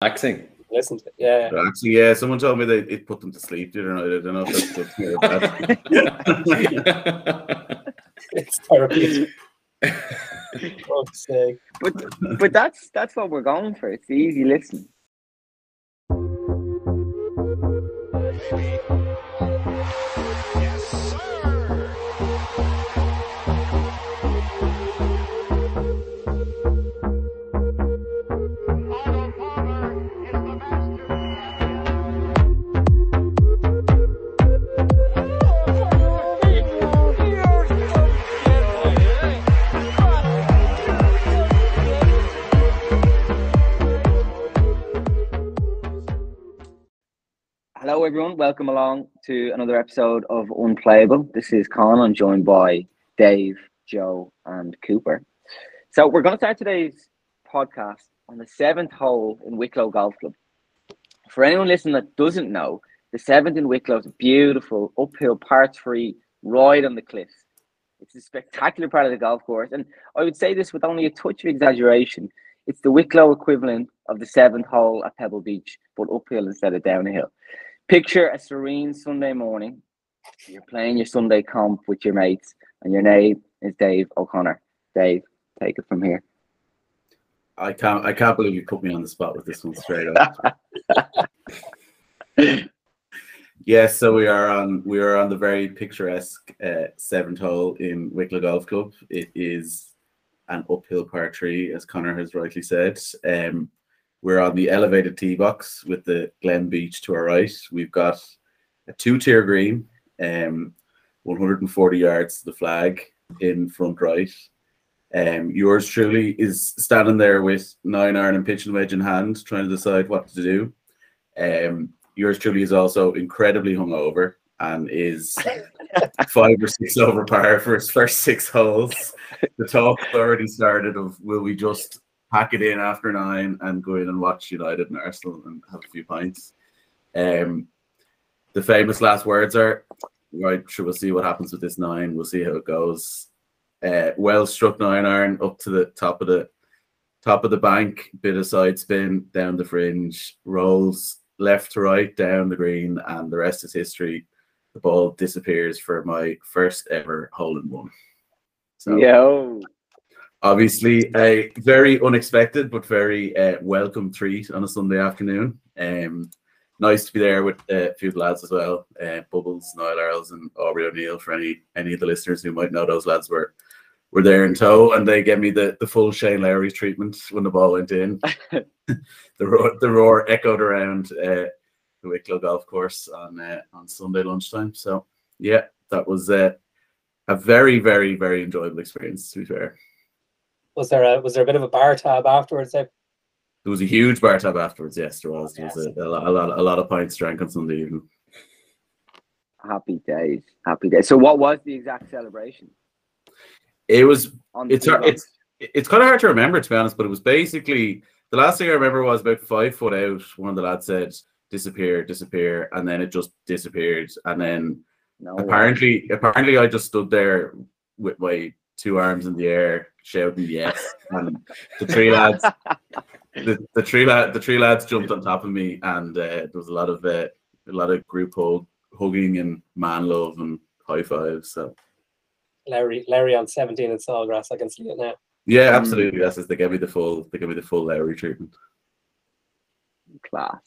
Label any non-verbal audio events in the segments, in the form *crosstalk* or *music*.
Relaxing. Listen to. Yeah. But actually, yeah, someone told me they it put them to sleep. You know, I don't know if that's good or bad. *laughs* It's therapeutic. But but that's that's what we're going for. It's the easy listen. Hello everyone, welcome along to another episode of Unplayable. This is Colin. I'm joined by Dave, Joe, and Cooper. So we're going to start today's podcast on the seventh hole in Wicklow Golf Club. For anyone listening that doesn't know, the seventh in Wicklow is a beautiful uphill par three right on the cliffs. It's a spectacular part of the golf course, and I would say this with only a touch of exaggeration. It's the Wicklow equivalent of the seventh hole at Pebble Beach, but uphill instead of downhill. Picture a serene Sunday morning. You're playing your Sunday comp with your mates, and your name is Dave O'Connor. Dave, take it from here. I can't. I can't believe you put me on the spot with this one straight up. *laughs* yes, so we are on. We are on the very picturesque uh, seventh hole in Wicklow Golf Club. It is an uphill par three, as Connor has rightly said. Um, we're on the elevated tee box with the Glen Beach to our right. We've got a two-tier green, um, 140 yards to the flag in front right. Um, yours truly is standing there with nine iron and pitching wedge in hand, trying to decide what to do. Um, yours truly is also incredibly hungover and is *laughs* five or six over par for his first six holes. The talk already started of will we just pack it in after nine and go in and watch United and Arsenal and have a few pints. Um, the famous last words are right. Sure, we'll see what happens with this nine. We'll see how it goes. Uh, well struck nine iron up to the top of the top of the bank. Bit of side spin down the fringe. Rolls left to right down the green, and the rest is history. The ball disappears for my first ever hole in one. So Yo, obviously a very unexpected but very uh, welcome treat on a Sunday afternoon. Um, nice to be there with uh, a few lads as well, uh, Bubbles, Niall Earls, and Aubrey O'Neill. For any any of the listeners who might know those lads were were there in tow, and they gave me the, the full Shane Lowry treatment when the ball went in. *laughs* the roar the roar echoed around uh, the Wicklow golf course on uh, on Sunday lunchtime. So yeah, that was uh, a very very very enjoyable experience. To be fair. Was there a was there a bit of a bar tab afterwards? Dave? There was a huge bar tab afterwards. Yes, there was. There was a, a, lot, a lot, a lot of pints drank on Sunday evening. happy days, happy days. So, what was the exact celebration? It was. On It's hard, it's it's kind of hard to remember to be honest, but it was basically the last thing I remember was about five foot out. One of the lads said, "Disappear, disappear," and then it just disappeared. And then no way. apparently, apparently, I just stood there with my two arms in the air, shouting yes, and the three lads, the, the three lad, the three lads jumped on top of me, and uh, there was a lot of uh, a lot of group hug, hugging and man love and high fives. So Lowry Lowry on 17 in Sawgrass. I can see it now. yeah, absolutely. That's it. They gave me the full, they gave me the full Lowry treatment. class.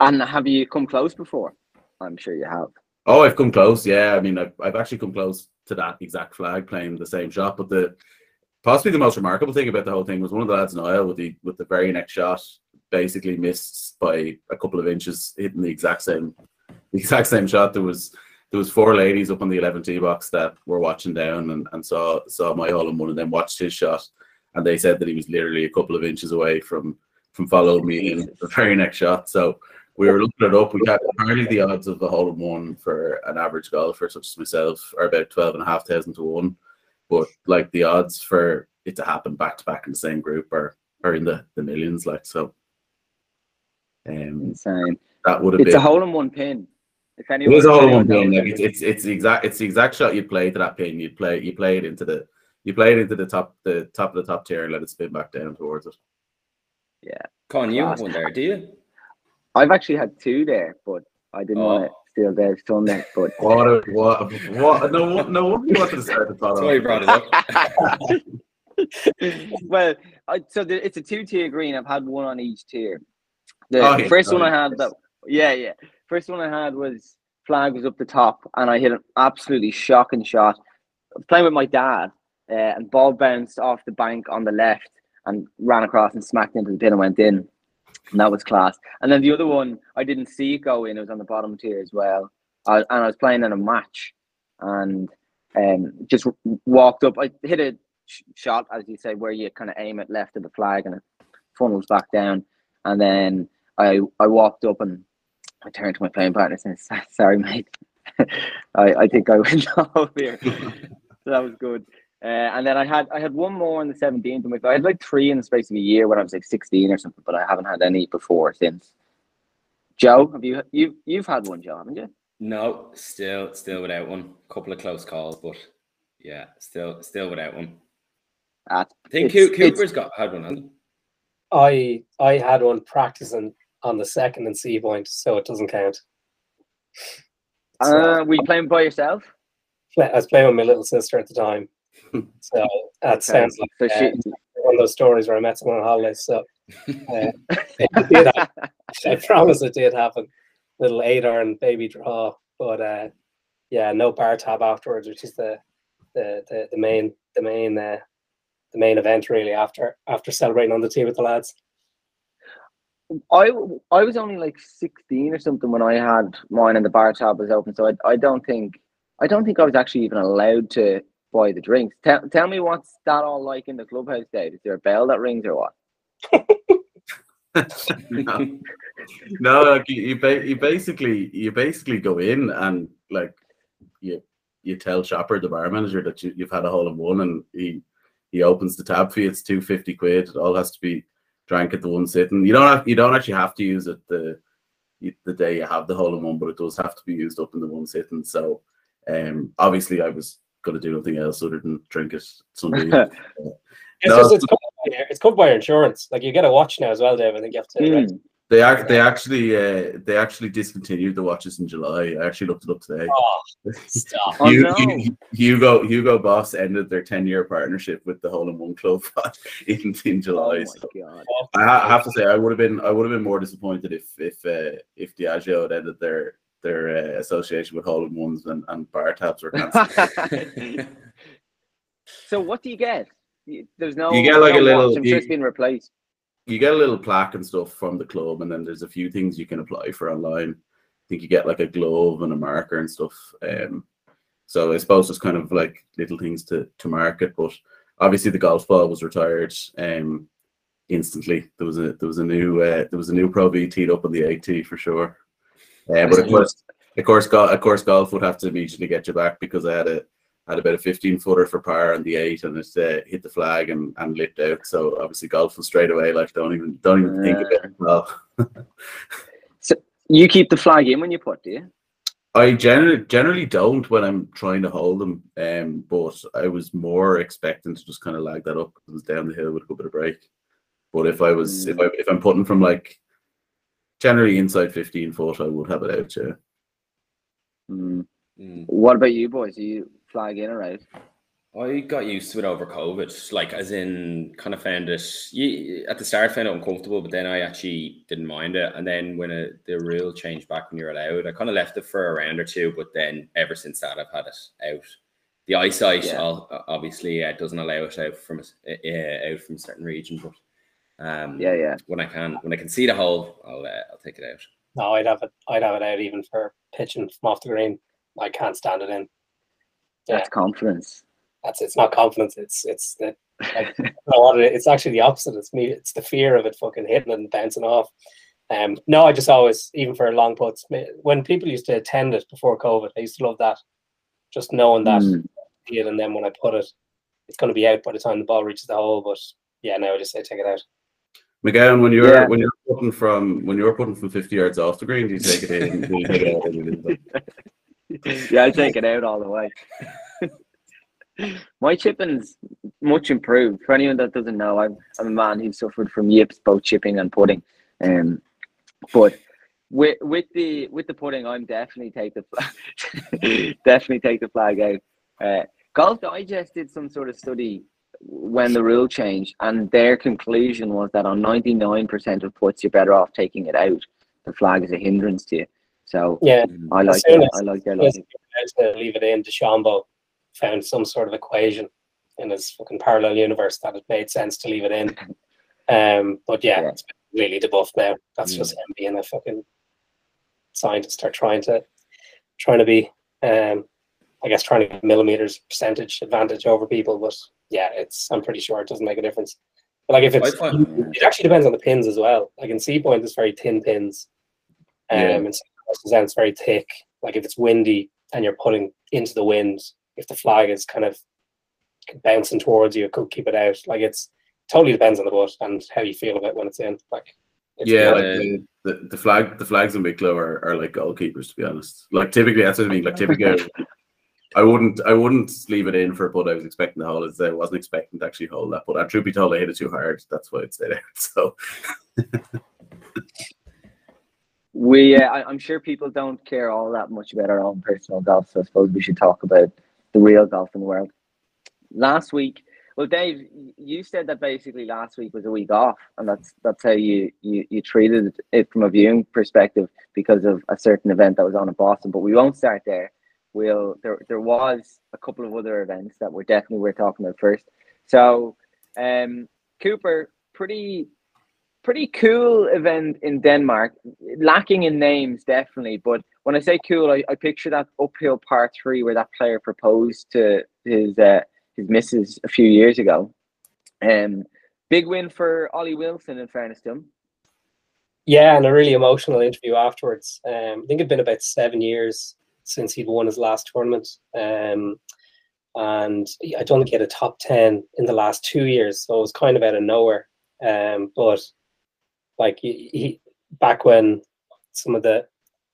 And have you come close before? I'm sure you have. Oh, I've come close. Yeah, I mean, I've, I've actually come close to that exact flag playing the same shot. But the possibly the most remarkable thing about the whole thing was one of the lads in Isle with the with the very next shot basically missed by a couple of inches, hitting the exact same the exact same shot. There was there was four ladies up on the 11 tee box that were watching down and, and saw saw my hole and one of them watched his shot, and they said that he was literally a couple of inches away from from following me in the very next shot. So we were looking it up. We had apparently the odds of a hole in one for an average golfer such as myself are about 12 and a half thousand to one. But like the odds for it to happen back to back in the same group are are in the, the millions. Like so. Um Insane. that would have It's been a hole in one pin. If it anyone, is if all in anyone one pin. Like it's, it's it's the exact it's the exact shot you'd play to that pin. You'd play you play it into the you play it into the top the top of the top tier and let it spin back down towards it. Yeah, Con, you Class. have one there, do you? I've actually had two there, but I didn't want to Steal Dave's thunder. But What? A, what? What? No, what- no wonder you wanted to start the That's pod why you brought it up. *laughs* well, I, so the, it's a two-tier green. I've had one on each tier. The Oh, yeah. first Oh, one I had that, yeah, yeah. First one I had was flag was up the top, and I hit an absolutely shocking shot. I was playing with my dad, uh, and ball bounced off the bank on the left and ran across and smacked into the pin and went in. And that was class. And then the other one, I didn't see go in. It was on the bottom tier as well. I, and I was playing in a match, and um, just walked up. I hit a sh- shot, as you say, where you kind of aim it left of the flag and it funnels back down. And then I I walked up and I turned to my playing partner and said, "Sorry, mate. *laughs* I, I think I went *laughs* off here." *laughs* so that was good. Uh, and then I had I had one more in the 17th. and I had like three in the space of a year when I was like 16 or something, but I haven't had any before since. Joe, have you you you've had one, Joe, haven't you? No, still, still without one. A couple of close calls, but yeah, still, still without one. Ah, I think It's- Coo- it's- Cooper's got had one. hasn't? I I had one practicing on the second and Sea Point, so it doesn't count. So, Uh, were you playing by yourself? I was playing with my little sister at the time, so that sounds like So uh, she, one of those stories where I met someone on holiday. So uh, did. *laughs* I promise it did happen. Little eight iron baby draw, but uh, yeah, no bar tab afterwards, which is the the the, the main the main uh, the main event really after after celebrating on the tee with the lads. I I was only like 16 or something when I had mine and the bar tab was open. So I, I don't think I don't think I was actually even allowed to buy the drinks. Tell, tell me what's that all like in the clubhouse, Dave? Is there a bell that rings or what? *laughs* no, no like you, you, ba- you basically you basically go in and like you you tell Shopper the bar manager that you, you've had a hole in one and he he opens the tab for. It's two fifty quid. It all has to be drank at the one sitting. You don't have you don't actually have to use it the the day you have the hole in one, but it does have to be used up in the one sitting. So um obviously I was gonna do nothing else other than drink it Sunday. *laughs* It's No. just it's covered, by your, it's covered by your insurance. Like you get a watch now as well, Dave. I think you have to. Mm. They are. They actually. Uh, they actually discontinued the watches in July. I actually looked it up today. Oh, *laughs* stop. Oh, no. Hugo Hugo Boss ended their ten year partnership with the Hole in One Club *laughs* in, in Oh July. my so. I, ha- I have to say I would have been I would have been more disappointed if if uh, if Diageo had ended their their uh, association with Hole in Ones and, and bar tabs were cancelled. so what do you get? There's no. You get like no a little- I'm you- sure it's been replaced. you get a little plaque and stuff from the club, and then there's a few things you can apply for online. I think you get like a glove and a marker and stuff. Um, so I suppose it's kind of like little things to to market. But obviously the golf ball was retired um, instantly. There was a there was a new uh, there was a new Pro V teed up on the AT for sure. Uh, but of course, of course, go- of course, golf would have to immediately get you back because I had a had about a 15 footer for par on the eight and it uh, hit the flag and, and lit out. So obviously golf was straight away like don't even don't even think of it. Well, *laughs* so You keep the flag in when you put, do you? I generally generally don't when I'm trying to hold them. Um, but I was more expecting to just kind of lag that up because it was down the hill with a good bit of break. But if I was if I if I'm putting from like generally inside 15 foot, I would have it out. Yeah. Mm. Mm. What about you boys? Do you flag in or out? I got used to it over COVID, like as in kind of found it. You, at the start, found it uncomfortable, but then I actually didn't mind it. And then when it, the rule changed back when you're allowed, I kind of left it for a round or two. But then ever since that, I've had it out. The eyesight, Yeah. I'll, obviously, uh, doesn't allow it out from a s- uh, out from certain regions. But um, Yeah, yeah. when I can, when I can see the hole, I'll uh, I'll take it out. No, I'd have it. I'd have it out even for pitching from off the green. I can't stand it in. Yeah. That's confidence. That's it's not confidence. It's it's the like, *laughs* what it- it's actually the opposite. It's me. It's the fear of it fucking hitting and bouncing off. Um, no, I just always even for long puts when people used to attend it before COVID, I used to love that. Just knowing that Mm. and then when I put it, it's going to be out by the time the ball reaches the hole. But yeah, now I just say take it out. McGowan, when you're Yeah. when you're putting from when you're putting from 50 yards off the green, do you take it in? Do you take it out *laughs* yeah, I take it out all the way. *laughs* My chipping's much improved. For anyone that doesn't know, I'm I'm a man who suffered from yips, both chipping and putting. Um, but with with the with the putting, I'm definitely take the flag, *laughs* definitely take the flag out. Uh, Golf Digest did some sort of study when the rule changed, and their conclusion was that on 99% of puts, you're better off taking it out. The flag is a hindrance to you. So Yeah, I like that. I like their logic. to leave it in, DeChambeau found some sort of equation in his fucking parallel universe that it made sense to leave it in. *laughs* Um, but yeah, Yeah. it's really debuffed now. That's Mm. just him being a fucking scientist or trying to trying to be um I guess trying to get millimeters percentage advantage over people, but yeah, it's I'm pretty sure it doesn't make a difference. But like if it's find, it actually depends on the pins as well. Like in Sea Point, it's very thin pins. Um, Yeah. and then it's very thick. Like if it's windy and you're putting into the wind, if the flag is kind of bouncing towards you, it could keep it out. Like it's totally depends on the butt and how you feel about when it's in. Like it's Yeah, like the, the, the flag the flags in Wicklow are, are like goalkeepers to be honest. Like typically that's what I mean. Like typically I wouldn't I wouldn't leave it in for a putt I was expecting to hold. As I wasn't expecting to actually hold that. But I truth be told I hit it too hard. That's why it stayed out. *laughs* So We, uh, I, I'm sure people don't care all that much about our own personal golf, so I suppose we should talk about the real golf in the world. Last week, well, Dave, you said that basically last week was a week off, and that's that's how you you, you treated it from a viewing perspective because of a certain event that was on in Boston. But we won't start there. We'll there there was a couple of other events that were definitely worth talking about first. So, um, Cooper, pretty pretty cool event in Denmark. Lacking in names, definitely. But when I say cool, I, I picture that uphill par three where that player proposed to his uh, his missus a few years ago. Um, big win for Ollie Wilson. In fairness to him, Yeah, and a really emotional interview afterwards. Um, I think it'd been about seven years since he'd won his last tournament. Um, and I don't think he had a top 10 in the last two years. So it was kind of out of nowhere. Um, but like he, he back when some of the,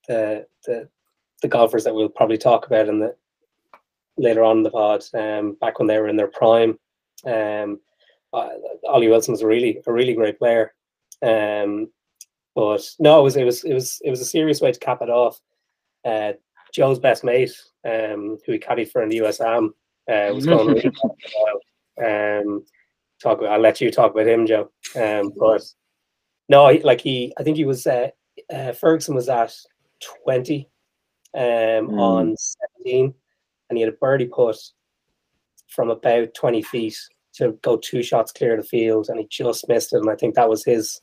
the, the, the golfers that we'll probably talk about in the later on in the pod, um, back when they were in their prime, um, uh, Ollie Wilson was a really, a really great player. Um, but no, it was it was it was it was a serious way to cap it off. Uh, Joe's best mate, um, who he caddied for in the USAM, uh, was going really well for a. Um, talk. I'll let you talk about him, Joe. Um, but no, like he, I think he was. Uh, uh, Ferguson was at twenty, um, Mm. on seventeen, and he had a birdie putt from about twenty feet to go two shots clear of the field, and he just missed it. And I think that was his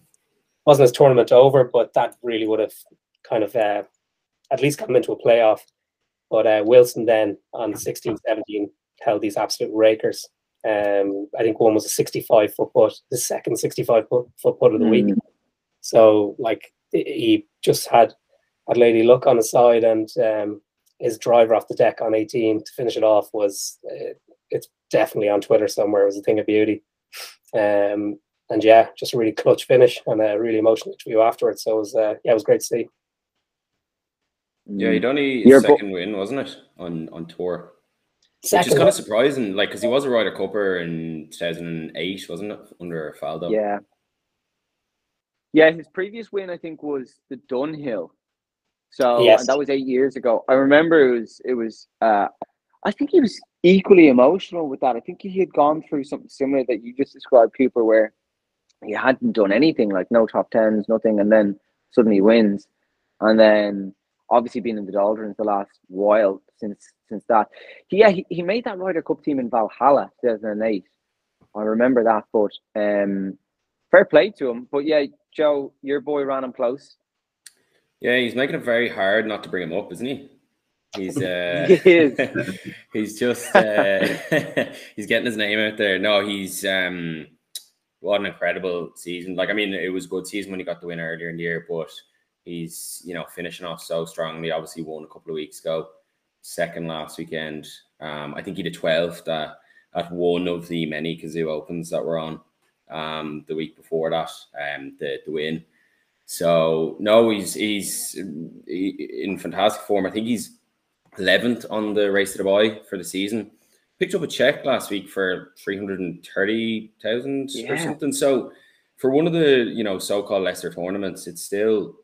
wasn't his tournament over, but that really would have kind of uh, at least come into a playoff. But uh, Wilson then on 16, 17 held these absolute rakers. Um, I think one was a 65 foot putt, the second 65 foot, foot putt of the week. Mm. So like he- just had had lady luck on the side, and um, his driver off the deck on 18 to finish it off was uh, it's definitely on Twitter somewhere. It was a thing of beauty. Um, and yeah, just a really clutch finish and a really emotional interview afterwards. So it was uh, yeah, it was great to see. Yeah, he'd only Your his bo- second win, wasn't it, on on tour? Which is kind of surprising, like because he was a Ryder Cupper in 2008, wasn't it, under Faldo? Yeah. Yeah, his previous win I think was the Dunhill. So Yes. and that was eight years ago. I remember it was it was uh I think he was equally emotional with that. I think he had gone through something similar that you just described, Cooper, where he hadn't done anything, like no top tens, nothing, and then suddenly wins. And then obviously been in the doldrums the last while since since that. He, yeah, he, he made that Ryder Cup team in Valhalla 2008. I remember that, but um fair play to him. But yeah, Joe, your boy ran him close. Yeah, he's making it very hard not to bring him up, isn't he? He's uh, *laughs* He is. *laughs* he's just uh, *laughs* he's getting his name out there. No, he's um, what an incredible season. Like, I mean, it was a good season when he got the win earlier in the year, but he's you know finishing off so strongly. Obviously, won a couple of weeks ago, second last weekend. Um, I think he did 12th at, at one of the many Cazoo Opens that were on um, the week before that, um, the, the win. So no, he's he's he- in fantastic form. I think he's eleventh on the race to the Dubai for the season. picked up a check last week for three hundred and thirty thousand Yeah. or something. So for one of the you know so-called lesser tournaments, it's still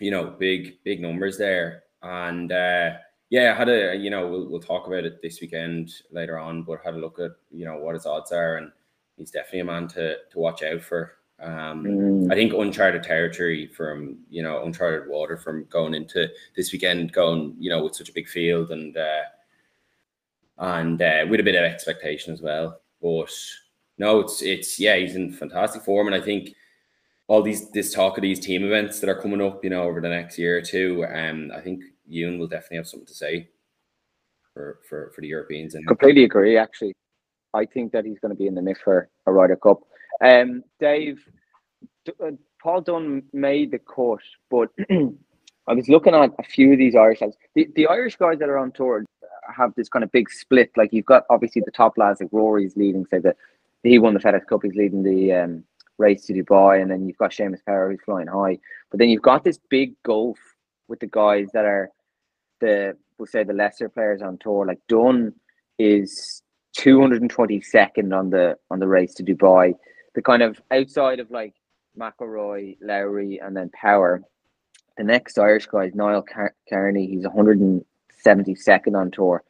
you know big big numbers there. And uh, yeah, I had a you know we'll, we'll talk about it this weekend later on, but had a look at you know what his odds are, and he's definitely a man to to watch out for. Um, Mm. I think uncharted territory from you know uncharted water from going into this weekend, going you know with such a big field and uh, and uh, with a bit of expectation as well. But no, it's it's yeah, he's in fantastic form, and I think all these this talk of these team events that are coming up, you know, over the next year or two, um, I think Ewan will definitely have something to say for for for the Europeans and Completely agree. Actually, I think that he's going to be in the mix for a Ryder Cup. Um, Dave, D- uh, Paul Dunne made the cut, but *clears throat* I was looking at a few of these Irish lads. The, the Irish guys that are on tour have this kind of big split. Like you've got obviously the top lads, like Rory's leading, say that he won the FedEx Cup, he's leading the um, race to Dubai, and then you've got Seamus Power who's flying high. But then you've got this big gulf with the guys that are the we'll say the lesser players on tour. Like Dunne is 222nd on the on the race to Dubai. The kind of outside of like McIlroy, Lowry, and then Power. The next Irish guy is Niall Car- Kearney. He's 172nd on tour.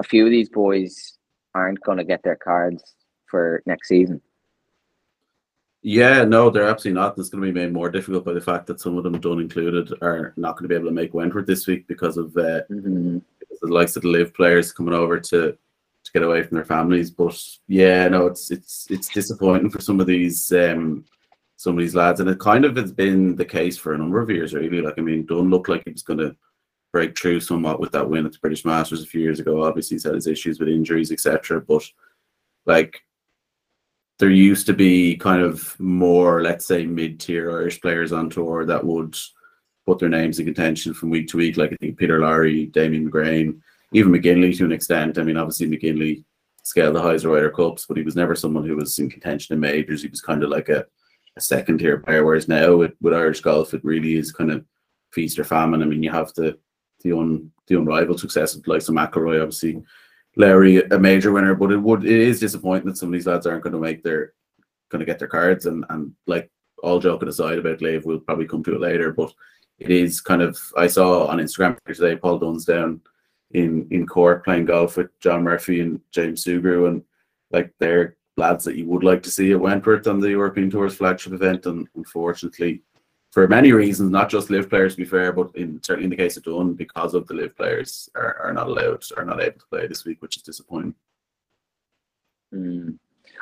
A few of these boys aren't going to get their cards for next season. Yeah, no, they're absolutely not. It's going to be made more difficult by the fact that some of them, Dunne included, are not going to be able to make Wentworth this week because of uh, Mhm. because of the likes of the LIV players coming over to to get away from their families. But yeah, no, it's it's it's disappointing for some of these um some of these lads, and it kind of has been the case for a number of years, really. Like I mean, Dunne looked like he was going to break through somewhat with that win at the British Masters a few years ago. Obviously, he's had his issues with injuries, etc. But like there used to be kind of more, let's say, mid-tier Irish players on tour that would put their names in contention from week to week. Like I think Peter Lawrie, Damien McGrane, even McGinley to an extent. I mean, obviously McGinley scaled the highs Ryder Cups, but he was never someone who was in contention in majors. He was kind of like a, a second tier player. Whereas now with, with Irish golf, it really is kind of feast or famine. I mean, you have the the un the unrivaled success of like some McIlroy, obviously. Lowry, a major winner, but it would it is disappointing that some of these lads aren't going to make their going to get their cards and and like all joking aside about Glaive, we'll probably come to it later, but it is kind of I saw on Instagram today Paul Dunne's down in in Cork playing golf with John Murphy and James Sugrue and like they're lads that you would like to see at Wentworth on the European Tour's flagship event and unfortunately for many reasons, not just LIV players to be fair, but in certainly in the case of Dunne, because of the LIV players are, are not allowed are not able to play this week, which is disappointing. Mm.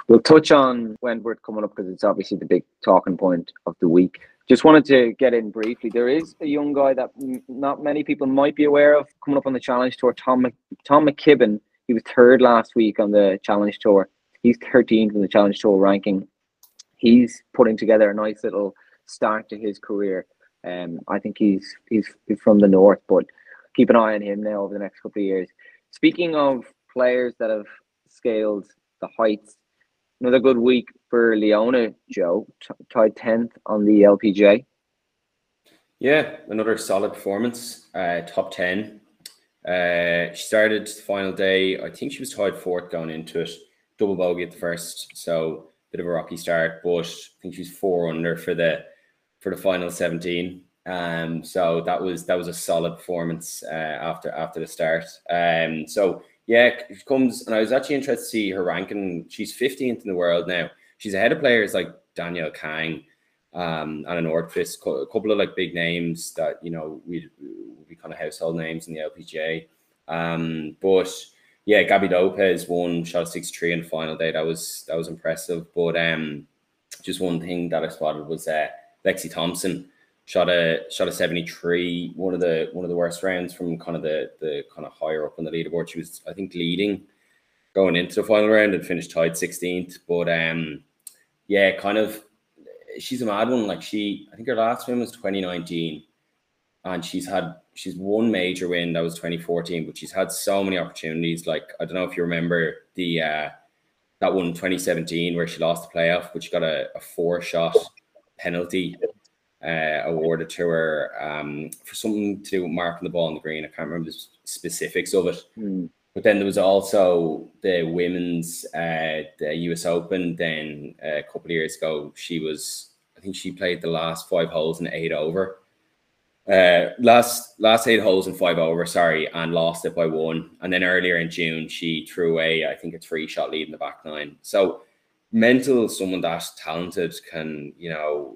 We'll touch on Wentworth coming up because it's obviously the big talking point of the week. Just wanted to get in briefly. There is a young guy that m- not many people might be aware of coming up on the Challenge Tour. Tom Mc- Tom McKibbin. He was third last week on the Challenge Tour. He's 13th in the Challenge Tour ranking. He's putting together a nice little start to his career. Um, I think he's he's from the north, but keep an eye on him now over the next couple of years. Speaking of players that have scaled the heights, another good week for Leona Joe, t- tied tenth on the LPGA. Yeah, another solid performance. Uh, top ten. Uh, she started the final day. I think she was tied fourth going into it. Double bogey at the first, so bit of a rocky start. But I think she's four under for the for the final seventeen. Um, so that was that was a solid performance uh, after after the start. Um, so yeah, it comes and I was actually interested to see her ranking. She's fifteenth in the world now. She's ahead of players like Danielle Kang um, and Anna Nordqvist, a couple of like big names that you know we would be kind of household names in the LPGA. Um, but yeah, Gaby Lopez won shot six three in the final day. That was that was impressive. But um, just one thing that I spotted was uh, Lexi Thompson shot a shot a seventy three. One of the one of the worst rounds from kind of the the kind of higher up on the leaderboard. She was I think leading going into the final round and finished tied sixteenth. But um, yeah, kind of she's a mad one. Like she, I think her last win was 2019, and she's had she's one major win that was 2014, but she's had so many opportunities. Like I don't know if you remember the uh that one 2017 where she lost the playoff, but she got a, a four shot penalty uh, awarded to her um, for something to do with marking the ball on the green. I can't remember the specifics of it. Hmm. but then there was also the women's uh, the US Open. Then uh, a couple of years ago, she was I think she played the last five holes in eight over. Uh, last last eight holes in five over, sorry, and lost it by one. And then earlier in June, she threw away I think a three shot lead in the back nine. So mental, someone that talented can you know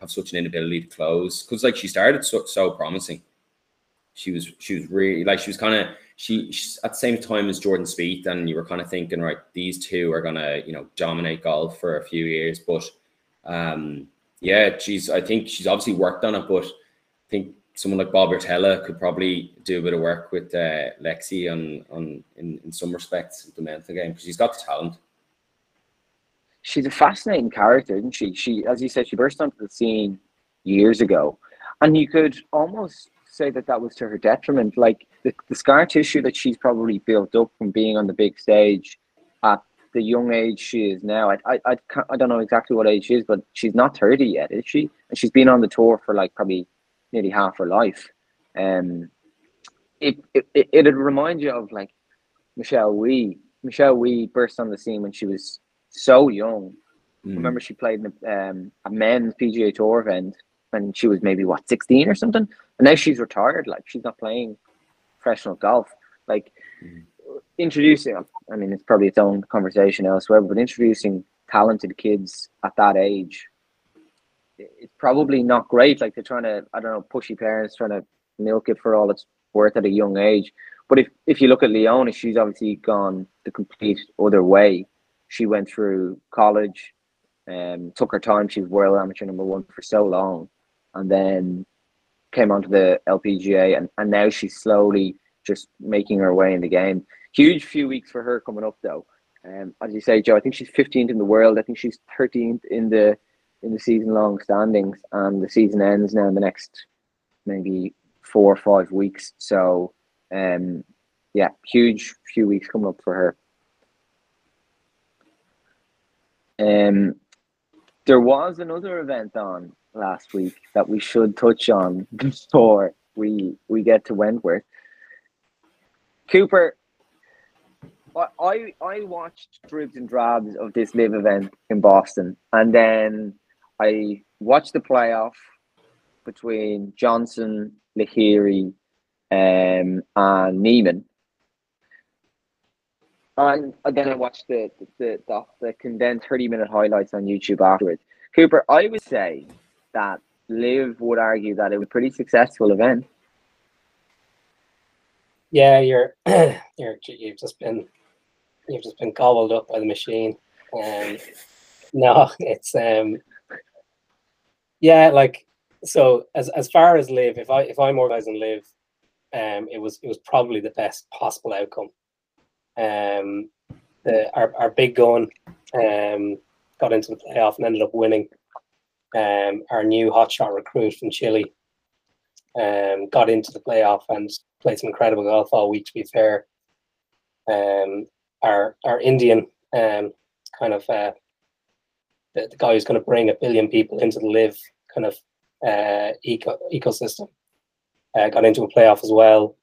have such an inability to close because like she started so, so promising. She was she was really like she was kind of she she, at the same time as Jordan Spieth, and you were kind of thinking, right, these two are gonna, you know, dominate golf for a few years. But um, yeah, she's I think she's obviously worked on it, but I think someone like Bob Rotella could probably do a bit of work with uh, Lexi on on in, in some respects the mental game because she's got the talent. She's a fascinating character, isn't she? She, as you said, she burst onto the scene years ago, and you could almost say that that was to her detriment. Like the, the scar tissue that she's probably built up from being on the big stage at the young age she is now. I, I, I, I don't know exactly what age she is, but she's not 30 yet, is she? And she's been on the tour for like probably nearly half her life. Um, it, it, it, it'd remind you of like Michelle Wie. Michelle Wie burst on the scene when she was so young. Mm. Remember, she played in a, um, a men's PGA Tour event when she was maybe what 16 or something, and now she's retired. Like she's not playing professional golf. Like mm. introducing, I mean, it's probably its own conversation elsewhere, but introducing talented kids at that age, it's probably not great. Like they're trying to, I don't know, pushy parents trying to milk it for all it's worth at a young age. But if, if you look at Leona, she's obviously gone the complete other way. She went through college, um, took her time. She was world amateur number one for so long, and then came onto the LPGA, and, and now she's slowly just making her way in the game. Huge few weeks for her coming up though. Um, as you say, Joe, I think she's 15th in the world. I think she's 13th in the in the season long standings, and the season ends now in the next maybe four or five weeks. So, um, yeah, huge few weeks coming up for her. Um, there was another event on last week that we should touch on *laughs* before we we get to Wentworth. Cooper, I I watched dribs and drabs of this live event in Boston, and then I watched the playoff between Johnson, Lahiri, um, and Niemann. And then I watched the the, the, the condensed 30 minute highlights on YouTube afterwards. Cooper, I would say that LIV would argue that it was a pretty successful event. Yeah, you're *clears throat* you're you've just been you've just been gobbled up by the machine. Um, no, *laughs* it's um, yeah, like so as as far as LIV, if I if I'm organizing LIV, um, it was it was probably the best possible outcome. Um, the our our big gun um got into the playoff and ended up winning um, our new hotshot recruit from Chile, um, got into the playoff and played some incredible golf all week. To be fair, um, our our Indian um, kind of uh, the, the guy who's going to bring a billion people into the LIV kind of uh, eco ecosystem uh, got into a playoff as well.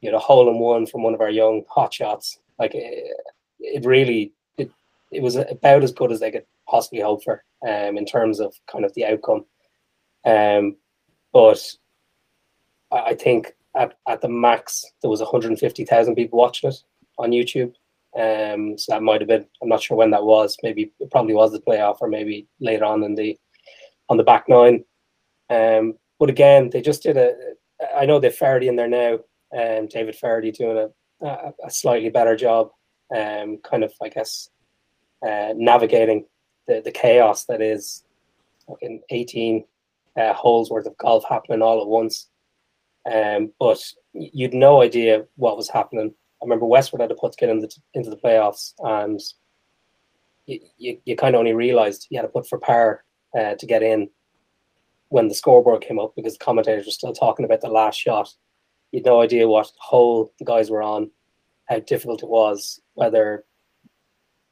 You know, a hole in one from one of our young hotshots. Like it, it really, it, it was about as good as they could possibly hope for um, in terms of kind of the outcome. Um, but I, I think at, at the max there was 150,000 people watching it on YouTube. Um, so that might have been. I'm not sure when that was. Maybe it probably was the playoff, or maybe later on in the on the back nine. Um, but again, they just did a. I know they've Feherty in there now, um, David Feherty doing a, a, slightly better job, um, kind of I guess uh, navigating the, the chaos that is fucking 18 uh, holes worth of golf happening all at once. Um, but you'd no idea what was happening. I remember Westwood had to put to get into, into the playoffs, and you, you, you kind of only realized you had to put for par uh, to get in when the scoreboard came up because the commentators were still talking about the last shot. You had no idea what hole the guys were on, how difficult it was, whether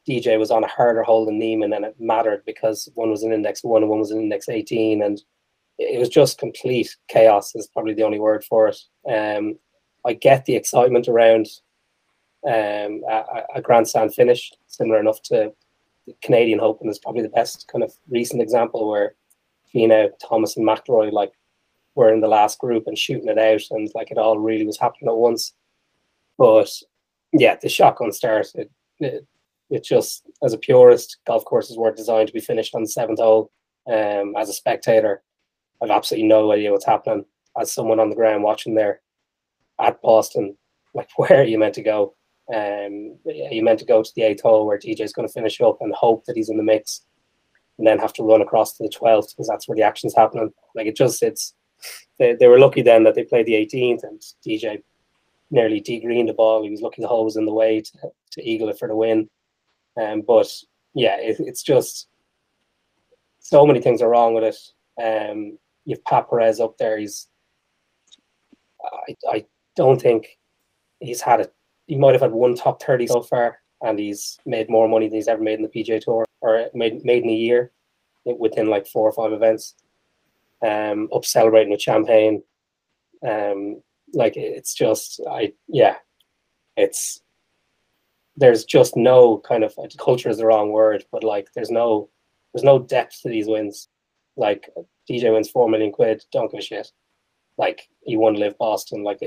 DJ was on a harder hole than Niemann, and it mattered because one was an index one and one was an index 18. And it was just complete chaos, is probably the only word for it. Um, I get the excitement around um, a, a grandstand finish, similar enough to the Canadian Open is probably the best kind of recent example where you know, Thomas, and McIlroy like were in the last group and shooting it out, and like it all really was happening at once. But yeah, the shotgun start, it, it, it just as a purist, golf courses were designed to be finished on the seventh hole. Um, as a spectator, I've absolutely no idea what's happening. As someone on the ground watching there at Boston, like *laughs* where are you meant to go? Um, you meant to go to the eighth hole where DJ's going to finish up and hope that he's in the mix, and then have to run across to the twelfth because that's where the action's happening. Like it just it's they, they were lucky then that they played the 18th and DJ nearly degreened the ball. He was lucky the hole was in the way to, to eagle it for the win. Um, but yeah, it, it's just so many things are wrong with it. Um, you've Pat Perez up there. He's I, I don't think he's had it. He might have had one top 30 so far, and he's made more money than he's ever made in the PJ Tour or made, made in a year within like four or five events um, up celebrating with champagne. Um, like it's just, I yeah, it's there's just no kind of culture is the wrong word, but like there's no there's no depth to these wins. Like DJ wins four million quid, don't give a shit. Like he won LIV Boston. Like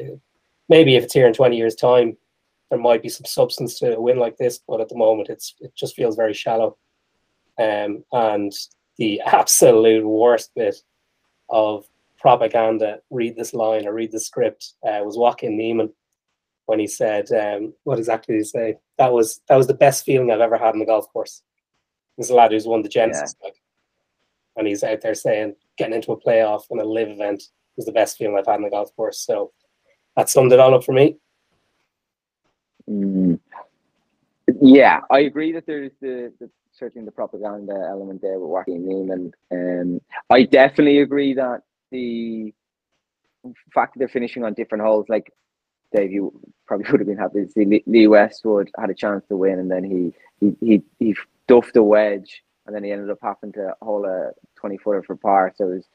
maybe if it's here in twenty years' time, there might be some substance to a win like this, but at the moment, it's it just feels very shallow. Um, and the *laughs* absolute worst bit of propaganda, read this line or read the script, uh, was Joaquin Niemann when he said, um, what exactly did he say? That was that was the best feeling I've ever had on the golf course. This lad who's won the Genesis, yeah. like, and he's out there saying getting into a playoff and a LIV event was the best feeling I've had on the golf course. So that summed it all up for me. Mm. Yeah, I agree that there's the, the certainly the propaganda element there with Joaquin Niemann. Um, I definitely agree that the fact that they're finishing on different holes, like Dave, you probably *laughs* would have been happy to see Lee Westwood had a chance to win, and then he he he, he duffed a wedge, and then he ended up having to hole a twenty footer for par. So was,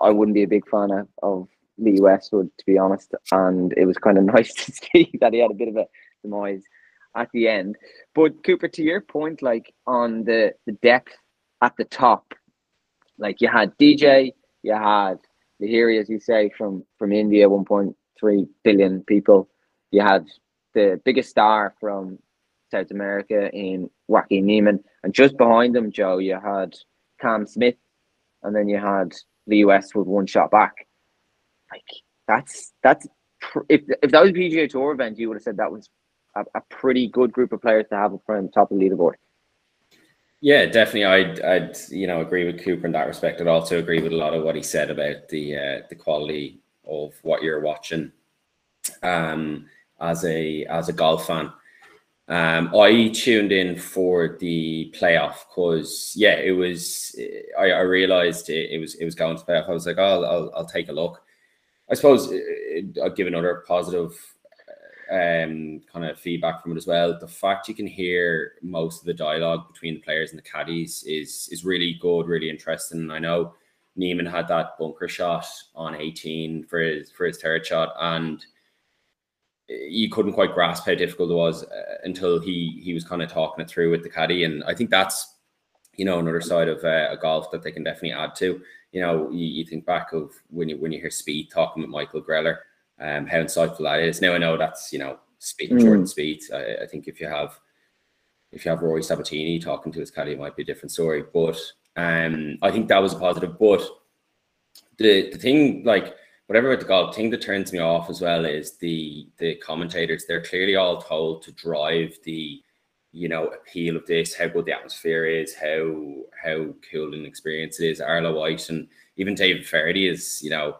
I wouldn't be a big fan of, of Lee Westwood to be honest, and it was kind of *laughs* nice to see that he had a bit of a demise at the end. But Cooper, to your point, like on the the depth at the top, like you had DJ, you had the Lahiri, as you say, from from India, one point three billion people. You had the biggest star from South America in Joaquin Niemann, and just behind them, Joe, you had Cam Smith, and then you had the US with one shot back. Like that's that's if if that was a PGA Tour event, you would have said that was a, a pretty good group of players to have up front, top of the leaderboard. Yeah, definitely. I'd, I'd, you know, agree with Cooper in that respect. I'd also agree with a lot of what he said about the uh, the quality of what you're watching. Um, as a as a golf fan, um, I tuned in for the playoff because yeah, it was. I, I realized it, it, was it was going to playoff. I was like, oh, I'll I'll, take a look. I suppose uh, I'll give another positive um, kind of feedback from it as well. The fact you can hear most of the dialogue between the players and the caddies is is really good, really interesting. I know Niemann had that bunker shot on 18 for his for his third shot, and you couldn't quite grasp how difficult it was uh, until he he was kind of talking it through with the caddy. And I think that's you know another side of uh, a golf that they can definitely add to. You know, you, you think back of when you when you hear Spieth talking with Michael Greller um, how insightful that is. Now I know that's you know speaking mm. Jordan Spieth. I, I, think if you have if you have Rory Sabatini talking to his caddy, it might be a different story. But um, I think that was a positive. But the the thing like whatever with the golf thing that turns me off as well is the the commentators. They're clearly all told to drive the you know appeal of this, how good the atmosphere is, how how cool an experience it is. Arlo White and even David Feherty is you know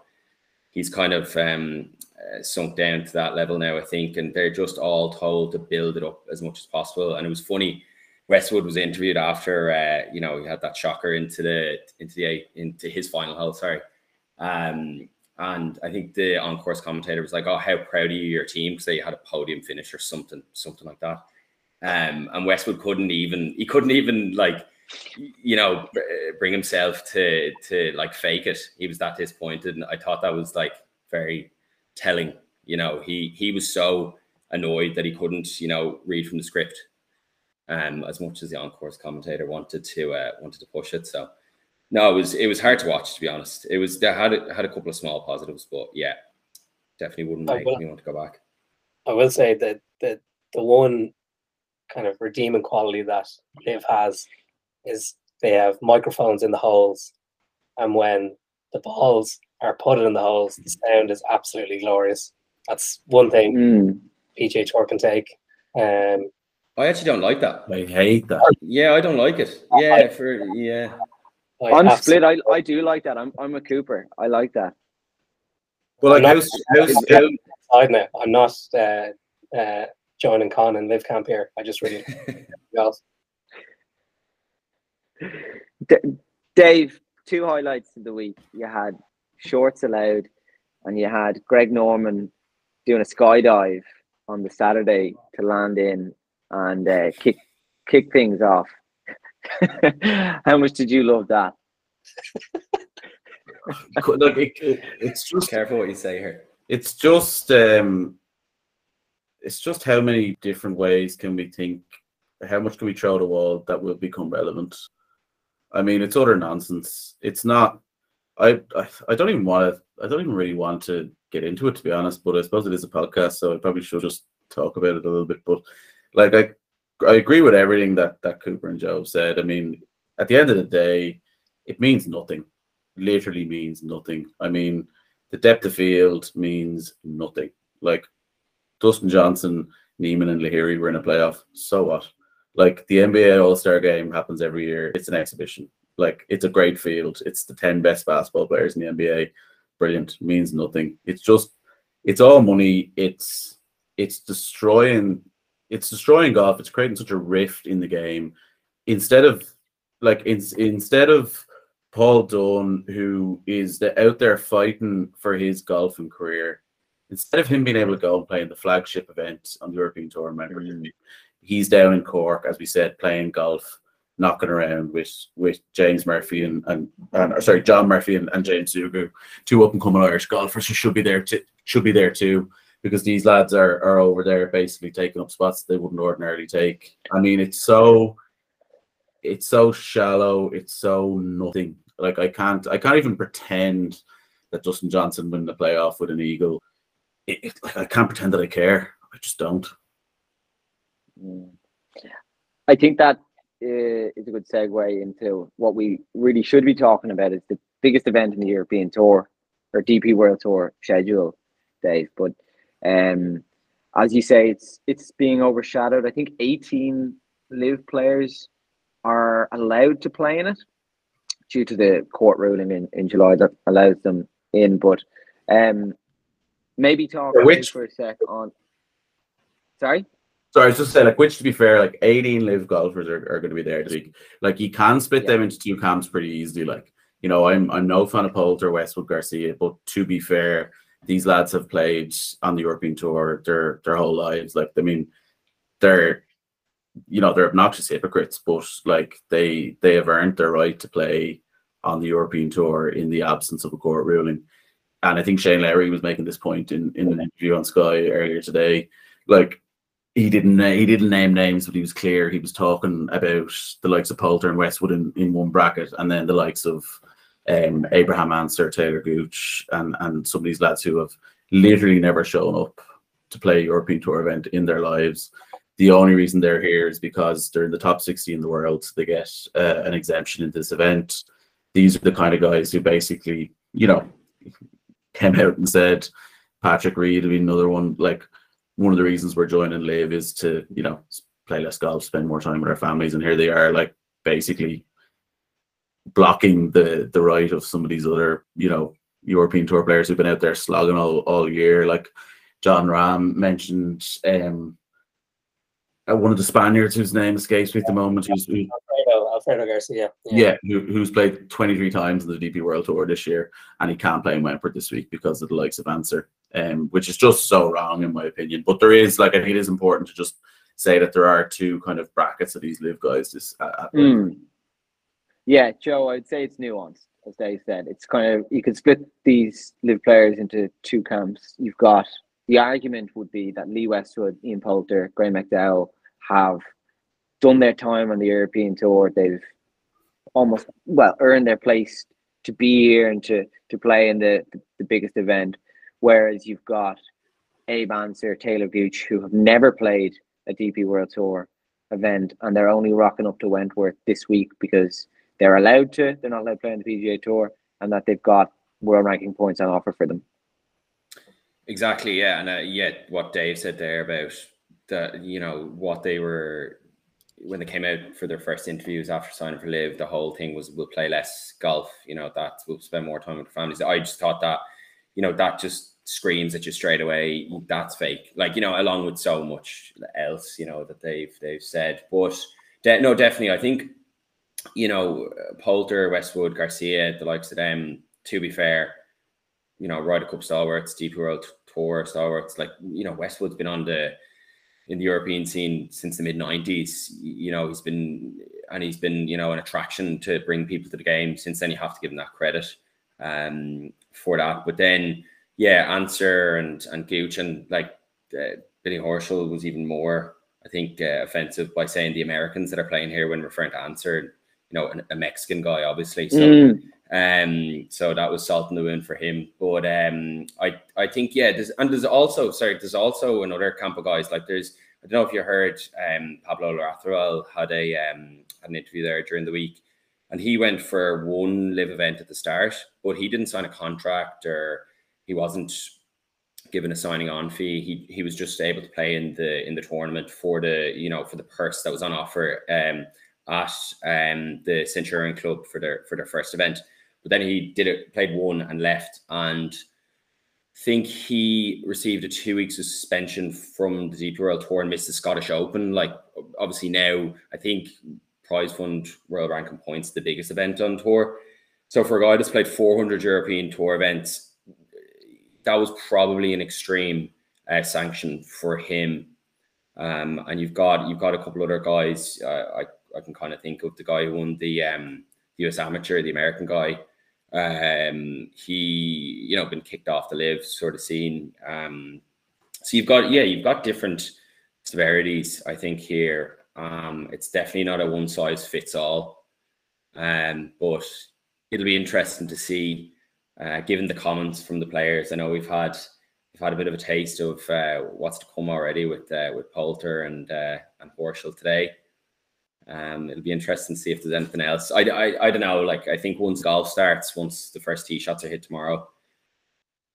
he's kind of um, uh, sunk down to that level now, I think, and they're just all told to build it up as much as possible. And it was funny. Westwood was interviewed after, uh, you know, he had that shocker into the into the into his final hole. Sorry, um, and I think the on course commentator was like, "Oh, how proud are you your team because they had a podium finish or something, something like that." Um, and Westwood couldn't even he couldn't even like you know bring himself to to like fake it. He was that disappointed, and I thought that was like very telling. You know, he he was so annoyed that he couldn't, you know, read from the script. Um, as much as the on-course commentator wanted to uh, wanted to push it, so no, it was it was hard to watch to be honest. It was there had had a couple of small positives, but yeah, definitely wouldn't make me want to go back. I will say that the the one kind of redeeming quality that Liv has is they have microphones in the holes, and when the balls are put in the holes, the sound is absolutely glorious. That's one thing Mm. PGA Tour can take. Um, I actually don't like that. I hate that. Yeah, I don't like it. Yeah, for yeah. I I'm abs- split. I, I do like that. I'm I'm a Cooper. I like that. Well, like I'm how's, not- how's, how, side now. I'm not uh, uh, joining Con and LIV Camp here. I just really *laughs* else. D- Dave, two highlights of the week. You had shorts allowed, and you had Greg Norman doing a skydive on the Saturday to land in and uh, kick kick things off. *laughs* How much did you love that? *laughs* like it, it, it's just Careful what you say here. it's just um it's just how many different ways can we think how much can we throw the wall that will become relevant i mean it's utter nonsense it's not i i, I don't even want to i don't even really want to get into it to be honest but i suppose it is a podcast so i probably should just talk about it a little bit but like i i agree with everything that that cooper and joe said i mean at the end of the day it means nothing literally means nothing i mean the depth of field means nothing. Like Dustin Johnson, Niemann, and Lahiri were in a playoff. So what? Like the NBA All Star game happens every year. It's an exhibition. Like it's a great field. It's the 10 best basketball players in the NBA. Brilliant. Means nothing. It's just, it's all money. It's, it's destroying, it's destroying golf. It's creating such a rift in the game. Instead of, like, in, instead of, Paul Dunne, who is the, out there fighting for his golfing career, instead of him being able to go and play in the flagship event on the European Tour, remember, mm. he's down in Cork, as we said, playing golf, knocking around with with James Murphy and and, and or sorry, John Murphy and, and James Sugrue, two up and coming Irish golfers who should be there to should be there too. Because these lads are, are over there basically taking up spots they wouldn't ordinarily take. I mean, it's so it's so shallow, it's so nothing. Like I can't I can't even pretend that Dustin Johnson win the playoff with an eagle. It, it- like, I can't pretend that I care. I just don't. I think that is a good segue into what we really should be talking about. Is the biggest event in the European Tour or DP World Tour schedule, Dave. But um, as you say, it's it's being overshadowed. I think 18 LIV players are allowed to play in it due to the court ruling in, in July that allows them in. But um, maybe talk For which- for a sec on. Sorry. So I was just saying, like, which to be fair, like 18 LIV golfers are, are going to be there this week. Like, you can split Yeah. them into two camps pretty easily. Like, you know, I'm I'm no fan of Poulter, Westwood, Garcia, but to be fair, these lads have played on the European tour their their whole lives. Like, I mean, they're you know they're obnoxious hypocrites, but like they they have earned their right to play on the European tour in the absence of a court ruling. And I think Shane Lowry was making this point in, in an interview on Sky earlier today. Like he didn't he didn't name names, but he was clear. He was talking about the likes of Poulter and Westwood in, in one bracket, and then the likes of um, Abraham Ancer, Taylor Gooch, and and some of these lads who have literally never shown up to play a European Tour event in their lives. The only reason they're here is because they're in the top 60 in the world. They get uh, an exemption in this event. These are the kind of guys who basically, you know, came out and said, Patrick Reed will be another one. Like, one of the reasons we're joining LIV is to, you know, play less golf, spend more time with our families. And here they are, like, basically blocking the the right of some of these other, you know, European tour players who've been out there slogging all, all year. Like Jon Rahm mentioned um uh, one of the Spaniards whose name escapes me at the moment, who's who, Alfredo, Alfredo Garcia. yeah, who, who's played 23 times in the DP World Tour this year, and he can't play in Wentworth this week because of the likes of Ancer, um, which is just so wrong in my opinion. But there is, like, I think it is important to just say that there are two kind of brackets of these LIV guys. This, Mm. Yeah, Joe, I'd say it's nuanced, as Dave said. It's kind of you could split these LIV players into two camps. You've got the argument would be that Lee Westwood, Ian Poulter, Graeme McDowell have done their time on the European tour. They've almost well earned their place to be here and to to play in the the, the biggest event. Whereas you've got Abe Ancer, Taylor Gooch, who have never played a DP World Tour event, and they're only rocking up to Wentworth this week because they're allowed to. They're not allowed to play on the PGA Tour, and that they've got world ranking points on offer for them. Exactly, yeah, and uh, what Dave said there about the you know what they were when they came out for their first interviews after signing for LIV, the whole thing was we'll play less golf. You know that we'll spend more time with the families. I just thought that you know that just screams at you straight away. That's fake. Like you know, along with so much else, you know that they've they've said. But de- no, definitely, I think you know Poulter, Westwood, Garcia, the likes of them. To be fair, you know, Ryder Cup stalwarts, DP World Tour stalwarts. Like you know, Westwood's been on the in the European scene since the mid '90s. You know, he's been and he's been you know an attraction to bring people to the game. Since then, you have to give him that credit um, for that. But then, yeah, Ancer and and Gooch and like uh, Billy Horschel was even more, I think, uh, offensive by saying the Americans that are playing here when referring to Ancer, You know, a Mexican guy, obviously. So. Mm um, so that was salt in the wound for him. But um, I I think yeah, there's and there's also sorry, there's also another camp of guys like there's I don't know if you heard um, Pablo Larrazábal had a um, had an interview there during the week, and he went for one LIV event at the start, but he didn't sign a contract or he wasn't given a signing on fee. He he was just able to play in the in the tournament for the you know for the purse that was on offer um, at um, the Centurion Club for their for their first event. But then he did it, played one and left, and think he received a two week suspension from the DP World Tour and missed the Scottish Open. Like obviously now, I think prize fund World Ranking Points the biggest event on tour. So for a guy that's played 400 European Tour events, that was probably an extreme uh, sanction for him. Um, and you've got you've got a couple other guys. Uh, I I can kind of think of the guy who won the um, US Amateur, the American guy. Um, he, you know, been kicked off the LIV sort of scene. Um, so you've got, yeah, you've got different severities, I think, here. Um, it's definitely not a one size fits all. Um, but it'll be interesting to see, uh, given the comments from the players. I know we've had we've had a bit of a taste of uh, what's to come already with uh, with Poulter and uh, and Horschel today. Um, it'll be interesting to see if there's anything else. I, I, I don't know. Like I think once golf starts, once the first tee shots are hit tomorrow,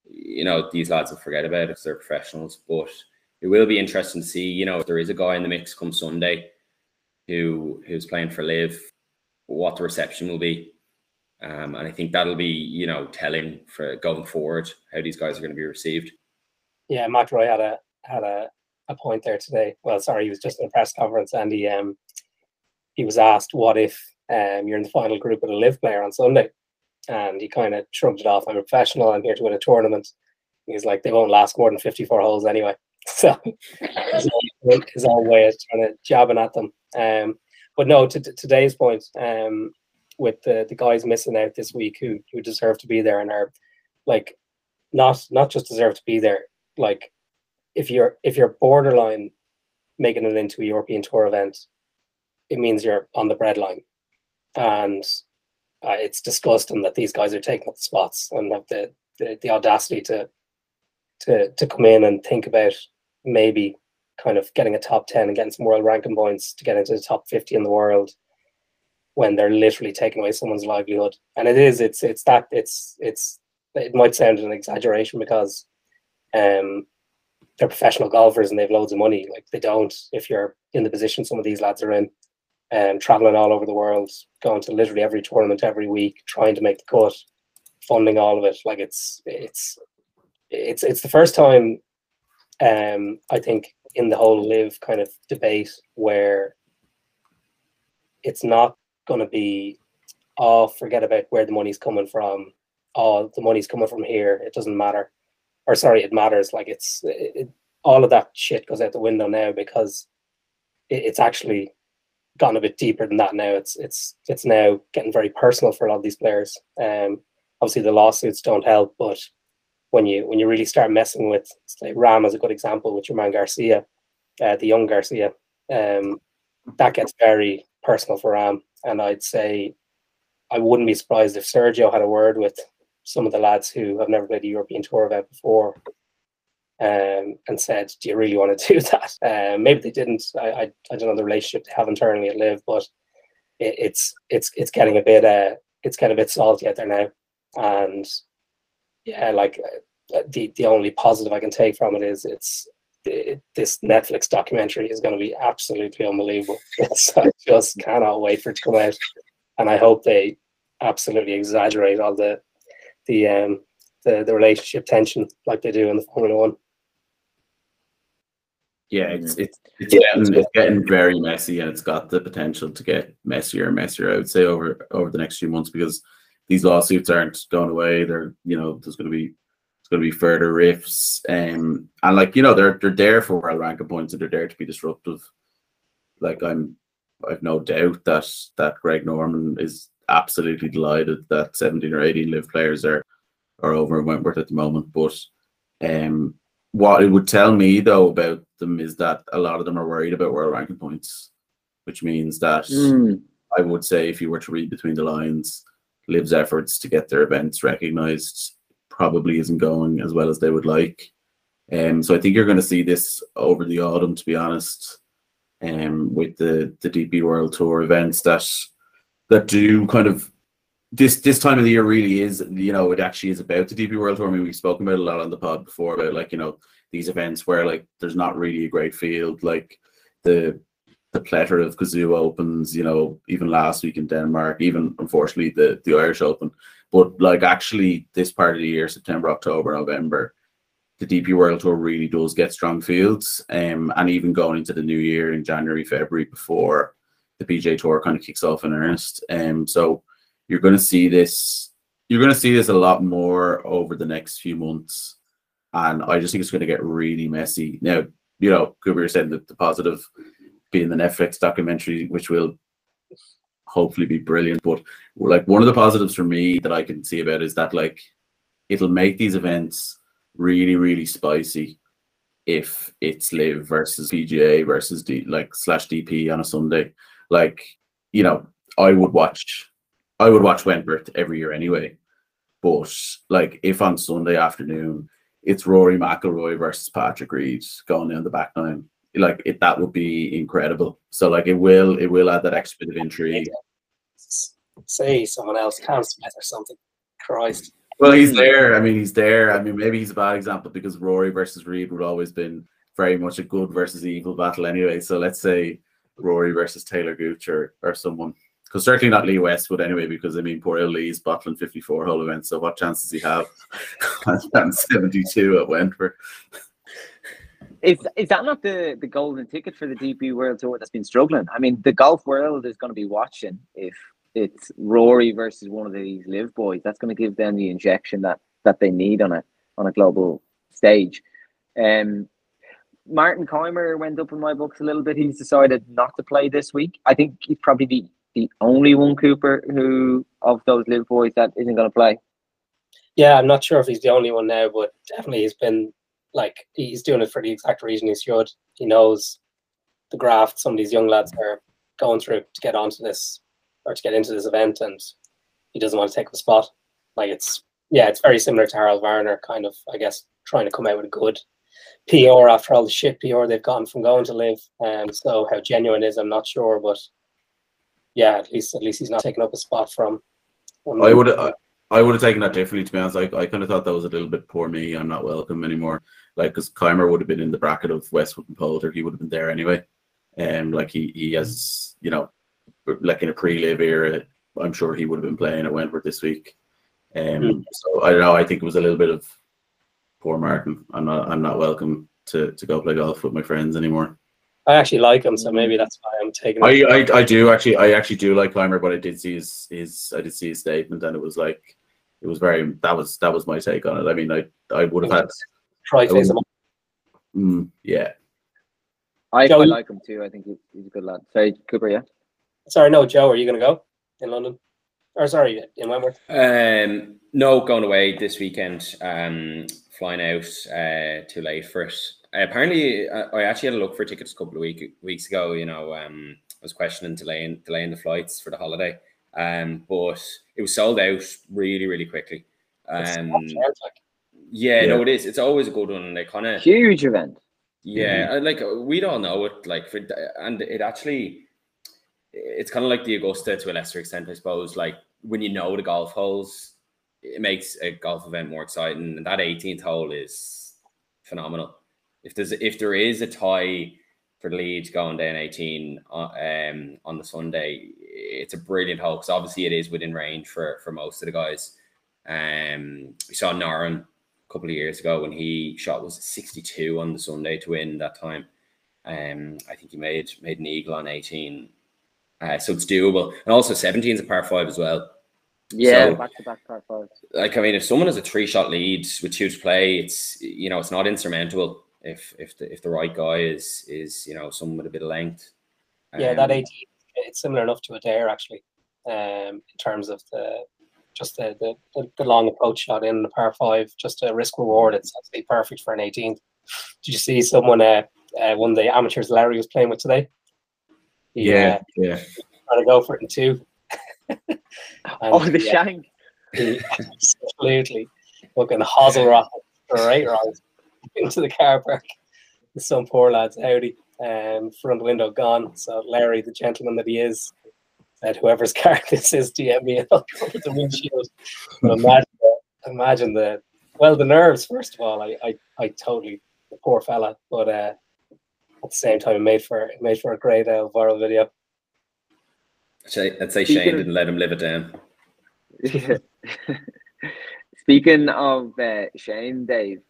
you know these lads will forget about it because they're professionals. But it will be interesting to see. You know, if there is a guy in the mix come Sunday, who who's playing for LIV, what the reception will be. Um, and I think that'll be, you know, telling for going forward how these guys are going to be received. Yeah, McIlroy had a had a, a point there today. Well, sorry, he was just in a press conference and he um he was asked, "What if um, you're in the final group with a LIV player on Sunday?" And he kind of shrugged it off. I'm a professional. I'm here to win a tournament. He's like, they won't last more than 54 holes anyway. *laughs* So his own way of trying to jabbing at them. Um, but no, to, to today's point, um, with the, the guys missing out this week who who deserve to be there and are like not not just deserve to be there. Like if you're if you're borderline making it into a European tour event, it means you're on the breadline. And uh, it's disgusting that these guys are taking up the spots and have the, the, the audacity to to to come in and think about maybe kind of getting a top 10 and getting some world ranking points to get into the top 50 in the world when they're literally taking away someone's livelihood and it is it's it's that it's it's it might sound an exaggeration because um they're professional golfers and they've loads of money like they don't if you're in the position some of these lads are in um, traveling all over the world, going to literally every tournament every week, trying to make the cut, funding all of it. Like it's it's it's it's the first time um, I think in the whole LIV kind of debate where it's not going to be oh forget about where the money's coming from oh the money's coming from here it doesn't matter or sorry it matters like it's it, all of that shit goes out the window now because it, it's actually gone a bit deeper than that now. It's it's it's now getting very personal for a lot of these players. Um, obviously the lawsuits don't help, but when you when you really start messing with like Rahm as a good example with your man Garcia, uh, the young Garcia, um, that gets very personal for Rahm. And I'd say I wouldn't be surprised if Sergio had a word with some of the lads who have never played a European Tour event before um, and said, "Do you really want to *laughs* do that?" Um, maybe they didn't. I, I, I don't know the relationship they have internally at LIV, but it, it's it's it's getting a bit uh, it's getting a bit salty out there now, and yeah, like uh, the the only positive I can take from it is it's it, this Netflix documentary is going to be absolutely unbelievable. *laughs* It's, I just cannot wait for it to come out, and I hope they absolutely exaggerate all the the um the, the relationship tension like they do in the Formula One. Yeah, it's it's it's, yeah, getting, it's getting very messy, and it's got the potential to get messier and messier. I would say over over the next few months because these lawsuits aren't going away. They're you know there's going to be it's going to be further rifts, um, and like you know they're they're there for world ranking points and they're there to be disruptive. Like I'm, I've no doubt that that Greg Norman is absolutely delighted that 17 or 18 LIV players are are over in Wentworth at the moment, but um what it would tell me though about them is that a lot of them are worried about world ranking points, which means that Mm. I would say if you were to read between the lines, Liv's efforts to get their events recognized probably isn't going as well as they would like. Um, so I think you're going to see this over the autumn, to be honest, um, with the the DP World Tour events that that do kind of this this time of the year really is you know it actually is about the DP World Tour. I mean we've spoken about a lot on the pod before about like you know these events where like there's not really a great field like the the plethora of Cazoo Opens, you know, even last week in Denmark, even unfortunately the the Irish Open, but like actually this part of the year, September, October, November, the DP World Tour really does get strong fields, um, and even going into the new year in January, February before the PGA Tour kind of kicks off in earnest, um, so you're going to see this you're going to see this a lot more over the next few months and i just think it's going to get really messy. Now you know Cooper said that the positive being the netflix documentary which will hopefully be brilliant but like one of the positives for me that i can see about is that like it'll make these events really really spicy if it's LIV versus pga versus d like slash dp on a sunday like you know i would watch I would watch Wentworth every year anyway. But like if on Sunday afternoon it's Rory McIlroy versus Patrick Reed going down the back nine, like it that would be incredible. So like it will it will add that extra bit of intrigue. Say someone else, Cam Smith or something. Christ. Well, he's there. I mean, he's there. I mean, maybe he's a bad example because Rory versus Reed would always been very much a good versus evil battle anyway. So let's say Rory versus Taylor Gooch or, or someone. Because certainly not Lee Westwood anyway, because I mean, poor old Lee's bottling 54 whole events. So what chance does he have? *laughs* and 72 at Wentworth. Is is that not the the golden ticket for the DP World Tour that's been struggling? I mean, the golf world is going to be watching if it's Rory versus one of these LIV boys. That's going to give them the injection that that they need on a on a global stage. Um, Martin Kaymer went up in my books a little bit. He's decided not to play this week. I think he's probably the, the only one Cooper who of those LIV boys that isn't going to play. Yeah, I'm not sure if he's the only one now, but definitely he's been like he's doing it for the exact reason he should. He knows the graft some of these young lads are going through to get onto this or to get into this event, and he doesn't want to take the spot. Like it's yeah, it's very similar to Harold Varner, kind of I guess trying to come out with a good PR after all the shit PR they've gotten from going to LIV. Um, so how genuine is, I'm not sure, but yeah, at least at least he's not taking up a spot from. I would I, I would have taken that differently to be honest. I, I kind of thought that was a little bit poor me. I'm not welcome anymore. Like because Kaymer would have been in the bracket of Westwood and Poulter, he would have been there anyway. Um, like he he has you know, like in a pre-LIV era, I'm sure he would have been playing at Wentworth this week. Um, Mm. so I don't know. I think it was a little bit of poor Martin. I'm not I'm not welcome to to go play golf with my friends anymore. I actually like him, so maybe that's why I'm taking. I. I I do actually I actually do like Kaymer, but I did see his his I did see his statement and it was like it was very that was that was my take on it. I mean I I would have had Try face him. up. mm, yeah I Joe, quite like him too. I think he's, he's a good lad. Sorry, Cooper. Yeah. Sorry, no, Joe, are you going to go in London? Or sorry, in Wentworth. Um, no, going away this weekend. Um, flying out uh, too late for it. Uh, apparently, I, I actually had a look for tickets a couple of week, weeks ago. You know, um, I was questioning delaying delaying the flights for the holiday, um, but it was sold out really, really quickly. Um, yeah, Yeah. no, it is. It's always a good one. and They kind of Huge event. yeah, I- like we'd all know it. Like for and it actually, it's kind of like the Augusta to a lesser extent, I suppose. Like when you know the golf holes, it makes a golf event more exciting. And that 18th hole is phenomenal. If there's if there is a tie for the lead going down 18 uh, um, on the Sunday, it's a brilliant hole because obviously it is within range for for most of the guys. Um, we saw Noren a couple of years ago when he shot was 62 on the Sunday to win that time. Um, I think he made made an eagle on 18. Uh, so it's doable. And also 17 is a par five as well. Yeah, So- back to back par fives. Like I mean, if someone has a three shot lead with two to play, it's you know it's not insurmountable. If if the if the right guy is is you know someone with a bit of length. Yeah, that Um, 18, it's similar enough to Adare actually, um, in terms of the just the, the, the, the long approach shot in the par five, just a risk reward. It's absolutely perfect for an 18. Did you see someone, uh, uh, one of the amateurs Lowry was playing with today? He, Yeah, uh, yeah. trying to go for it in two. *laughs* And, Oh, the yeah, shank. he *laughs* absolutely fucking hosel rocket right right *laughs* into the car park. Some poor lad's Audi, um, front window gone. So Lowry, the gentleman that he is, said, "Whoever's car *laughs* this is, DM me. I'll cover the windshield." But imagine, the, imagine the well, the nerves. First of all, I, I, I totally the poor fella, but uh, at the same time, it made for it made for a great uh, viral video. I'd say, I'd say Shane didn't let him live it down. *laughs* Speaking of uh, Shane, Dave,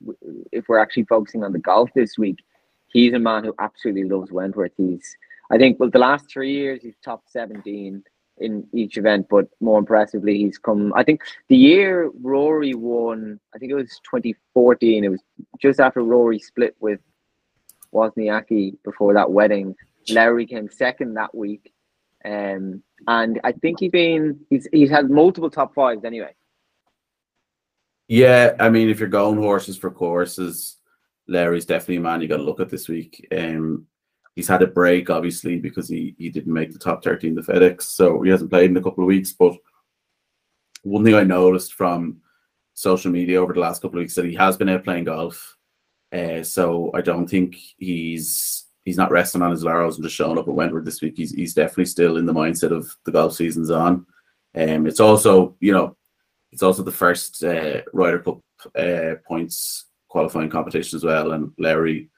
if we're actually focusing on the golf this week, he's a man who absolutely loves Wentworth. He's, I think, well, the last three years he's top seventeen in each event, but more impressively, he's come. I think the year Rory won, I think it was 2014. It was just after Rory split with Wozniacki before that wedding. Lowry came second that week. Um, and I think he's been he's he's had multiple top fives anyway. Yeah, I mean, if you're going horses for courses, Lowry's definitely a man you got to look at this week. Um, he's had a break, obviously, because he, he didn't make the top 13 the FedEx, so he hasn't played in a couple of weeks. But one thing I noticed from social media over the last couple of weeks that he has been out playing golf. Uh, so I don't think he's he's not resting on his laurels and just showing up at Wentworth this week. He's he's definitely still in the mindset of the golf season's on. Um, it's also you know it's also the first uh, Ryder Cup uh, points qualifying competition as well. And Lowry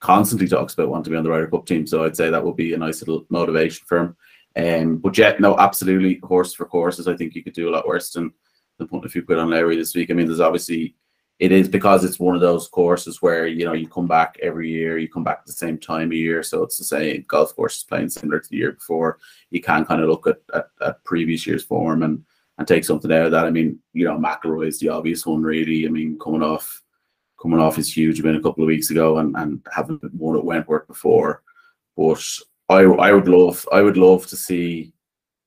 constantly talks about wanting to be on the Ryder Cup team. So I'd say that would be a nice little motivation for him. Um, but yet, no, absolutely, horse for courses. I think you could do a lot worse than, than putting a few quid on Lowry this week. I mean, there's obviously, it is because it's one of those courses where, you know, you come back every year, you come back at the same time of year. So it's the same golf course is playing similar to the year before. You can kind of look at, at, at previous year's form and and take something out of that. I mean, you know, McIlroy is the obvious one, really. I mean, coming off coming off his huge win a couple of weeks ago and, and having won at Wentworth before. But I I would love I would love to see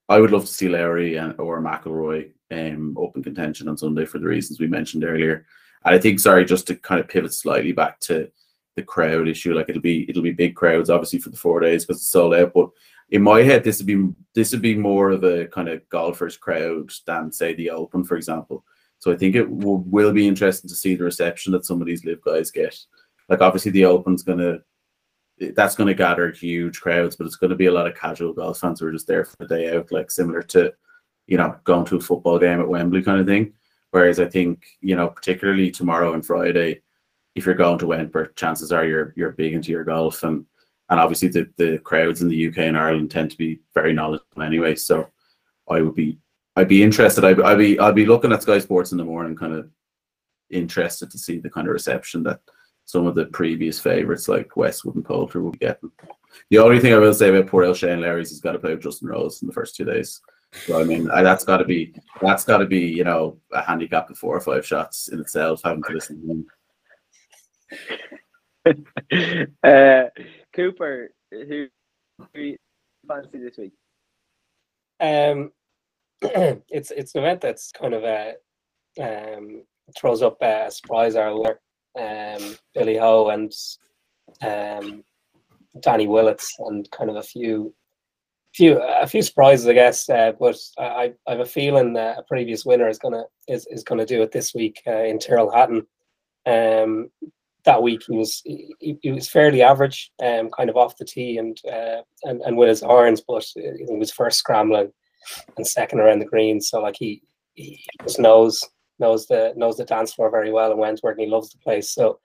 I would love to see Lowry and or McIlroy um up in contention on Sunday for the reasons we mentioned earlier. And I think sorry, just to kind of pivot slightly back to the crowd issue, like it'll be it'll be big crowds obviously for the four days because it's sold out, but in my head, this would be this would be more of a kind of golfers crowd than say the Open, for example. So I think it will, will be interesting to see the reception that some of these LIV guys get. Like obviously the Open's gonna that's gonna gather huge crowds, but it's gonna be a lot of casual golf fans who are just there for the day out, like similar to you know going to a football game at Wembley kind of thing. Whereas I think you know particularly tomorrow and Friday, if you're going to Wentworth, chances are you're you're big into your golf and and obviously the, the crowds in the UK and Ireland tend to be very knowledgeable anyway. So I would be I'd be interested. I'd, I'd be I'd be looking at Sky Sports in the morning, kind of interested to see the kind of reception that some of the previous favourites like Westwood and Poulter will be getting. The only thing I will say about poor El Shane Lowry's, he's got to play with Justin Rose in the first two days. So I mean, I, that's got to be that's got to be you know a handicap of four or five shots in itself having to listen to him. *laughs* uh, Cooper, who, who fancy this week? Um, *clears throat* it's it's an event that's kind of a um, throws up a surprise hour. Um, Billy Ho and um, Danny Willits and kind of a few few a few surprises, I guess. Uh, but I, I have a feeling that a previous winner is gonna is, is gonna do it this week uh, in Tyrrell Hatton. Um, that week he was he, he, was fairly average, um, kind of off the tee and uh, and and with his irons, but he was first scrambling and second around the green. So like he he just knows knows the knows the dance floor very well and Wentworth, and he loves the place. So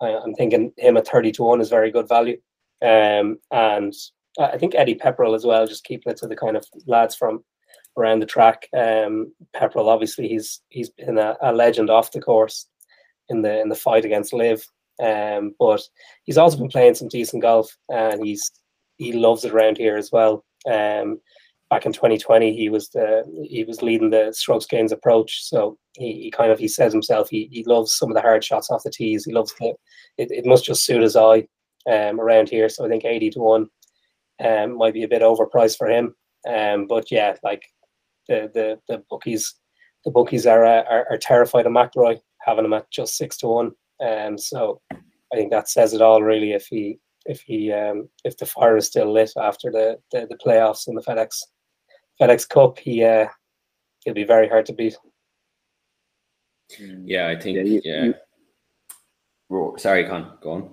I, am thinking him at thirty to one is very good value. Um, and I think Eddie Pepperell as well, just keeping it to the kind of lads from around the track. Um, Pepperell, obviously, he's he's been a, a legend off the course in the in the fight against Liv. Um, but he's also been playing some decent golf, and he's he loves it around here as well. Um, back in 2020, he was the he was leading the strokes gains approach. So he, he kind of he says himself he, he loves some of the hard shots off the tees. He loves the it, it must just suit his eye um, around here. So I think 80 to one um, might be a bit overpriced for him. Um, but yeah, like the the the bookies the bookies are uh, are, are terrified of McIlroy having him at just six to one. Um, so I think that says it all really. If he if he um, if the fire is still lit after the, the, the playoffs in the FedEx FedEx Cup, he uh, he'll be very hard to beat. Yeah, I think yeah. You, yeah. You, Sorry, Con, go on.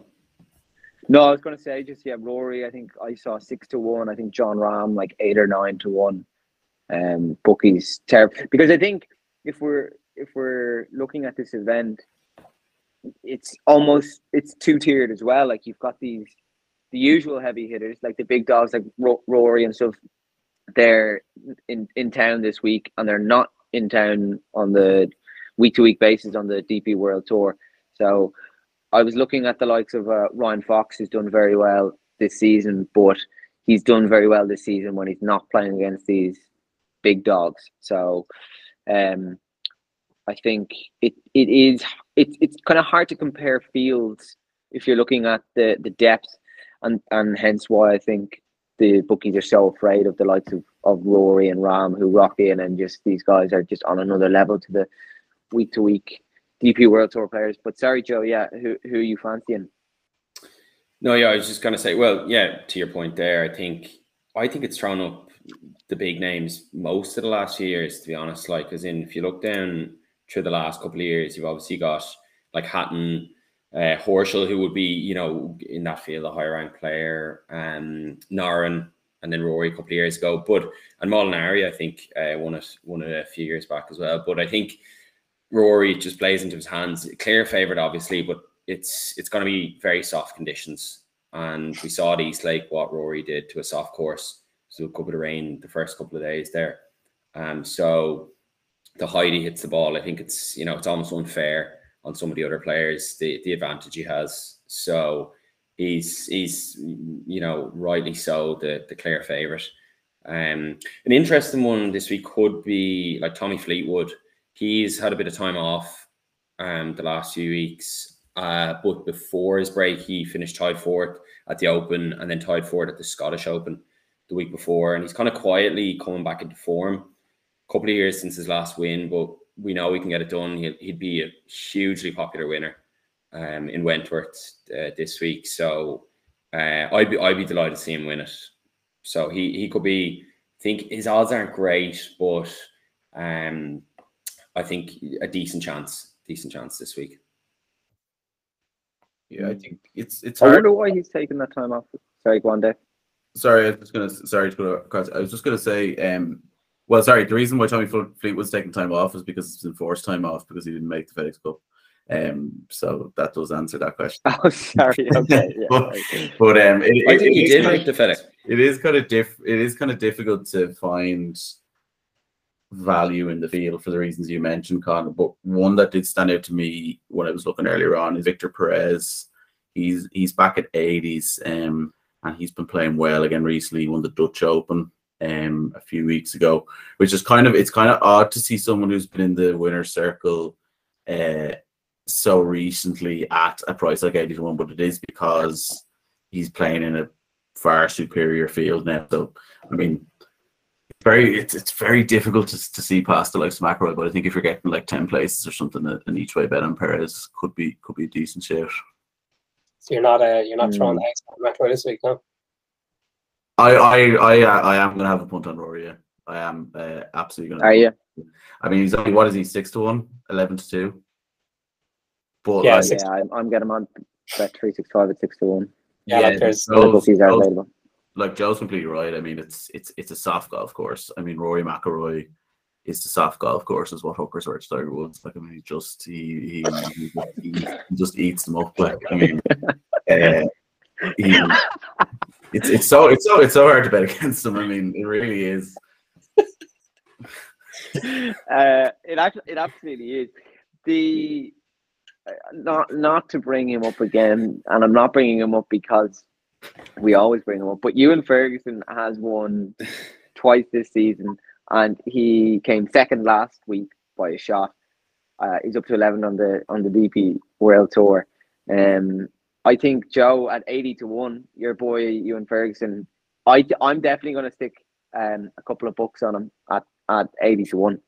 No, I was going to say just yeah, Rory. I think I saw six to one. I think Jon Rahm like eight or nine to one. Um, bookies terrible because I think if we're if we're looking at this event, it's almost it's two tiered as well. Like you've got these the usual heavy hitters like the big dogs like Rory and stuff. They're in in town this week and they're not in town on the week to week basis on the DP World Tour. So I was looking at the likes of uh, Ryan Fox, who's done very well this season, but he's done very well this season when he's not playing against these big dogs. So um, I think it it is it's it's kind of hard to compare fields if you're looking at the the depth, and and hence why I think the bookies are so afraid of the likes of, of Rory and Rahm who rock in and just these guys are just on another level to the week to week DP World Tour players. But sorry, Joe, yeah, who who are you fancying? No, yeah, I was just gonna say, well, yeah, to your point there, I think I think it's thrown up the big names most of the last years, to be honest. Like, as in, if you look down through the last couple of years, you've obviously got like Hatton, uh, Horschel, who would be, you know, in that field a higher ranked player, um, Noren, and then Rory a couple of years ago. But and Molinari, I think, uh, won it won it a few years back as well. But I think Rory just plays into his hands. Clear favorite, obviously, but it's it's going to be very soft conditions. And we saw at East Lake what Rory did to a soft course. So a couple of rain the first couple of days there. Um, so the height he hits the ball, I think it's you know it's almost unfair on some of the other players the the advantage he has. So he's he's you know rightly so the the clear favorite. Um, an interesting one this week could be like Tommy Fleetwood He's had a bit of time off um, the last few weeks, uh, but before his break, he finished tied fourth at the Open and then tied fourth at the Scottish Open the week before. And he's kind of quietly coming back into form. A couple of years since his last win, but we know we can get it done. He'd, he'd be a hugely popular winner um, in Wentworth uh, this week. So uh, I'd be I'd be delighted to see him win it. So he he could be. I think his odds aren't great, but um, I think a decent chance, decent chance this week. Yeah, I think it's it's. I wonder why he's taking that time off. Sorry, go on, Dave. Sorry, I was just gonna. Sorry to go across. I was just gonna say. Um, well, sorry. The reason why Tommy Fleetwood's taking time off is because it's enforced time off because he didn't make the FedEx Cup. Um, so that does answer that question. *laughs* Oh, sorry. Okay. Yeah, *laughs* but, but um, it, I think he did make the FedEx. It is kind of diff. It is kind of difficult to find value in the field for the reasons you mentioned, Connor. But one that did stand out to me when I was looking earlier on is Victor Perez. He's he's back at 80s, um, and he's been playing well again recently. He won the Dutch Open um a few weeks ago, which is kind of it's kind of odd to see someone who's been in the winner's circle uh so recently at a price like 80 to 1, but it is because he's playing in a far superior field now. So I mean very it's it's very difficult to, to see past the likes of McIlroy, but I think if you're getting like ten places or something, in each way bet on Perez could be could be a decent shout. So you're not uh, you're not throwing Mm. the house on McIlroy this week, no? I I I uh, I am gonna have a punt on Rory. Yeah. I am uh, absolutely gonna. Are you? I mean, he's only what is he six to one, 11 to two. But Yeah, like, Yeah, I'm, I'm getting on bet three six five at six to one. Yeah, like there's The bookies are Joe's- available. like Joe's completely right. I mean, it's it's it's a soft golf course. I mean, Rory McIlroy is the soft golf course, is what hookers were to Tiger Woods. Like, I mean, he just he he, he, he, he just eats them up. Like, I mean, *laughs* uh, he, it's it's so it's so it's so hard to bet against him. I mean, it really is. uh, it actually, it absolutely is. The uh, not not to bring him up again, and I'm not bringing him up because we always bring him up. But Ewan Ferguson has won twice this season, and he came second last week by a shot. Uh, he's up to 11 on the on the DP World Tour. Um, I think Joe at 80 to one, your boy Ewan Ferguson. I I'm definitely going to stick um, a couple of bucks on him at at 80 to one.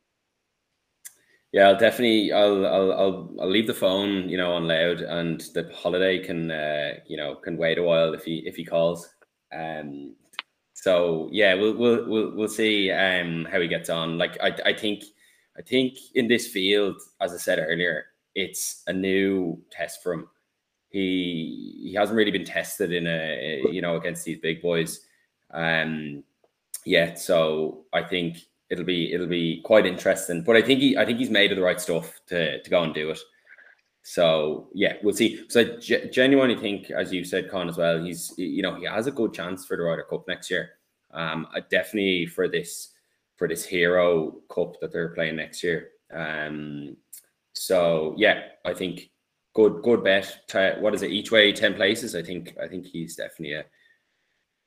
Yeah, I'll definitely. I'll, I'll, I'll, I'll leave the phone, you know, on loud, and the holiday can, uh, you know, can wait a while if he if he calls. Um, so yeah, we'll we'll we'll, we'll see um how he gets on. Like I, I think, I think in this field, as I said earlier, it's a new test for him. He he hasn't really been tested in a you know against these big boys, um, yet. So I think it'll be it'll be quite interesting. But I think he I think he's made of the right stuff to to go and do it. So yeah, we'll see. So I ge- genuinely think, as you said, Con as well, he's you know he has a good chance for the Ryder Cup next year. Um, I definitely for this for this Hero Cup that they're playing next year. Um, so yeah, I think good good bet. What is it each way ten places? I think I think he's definitely a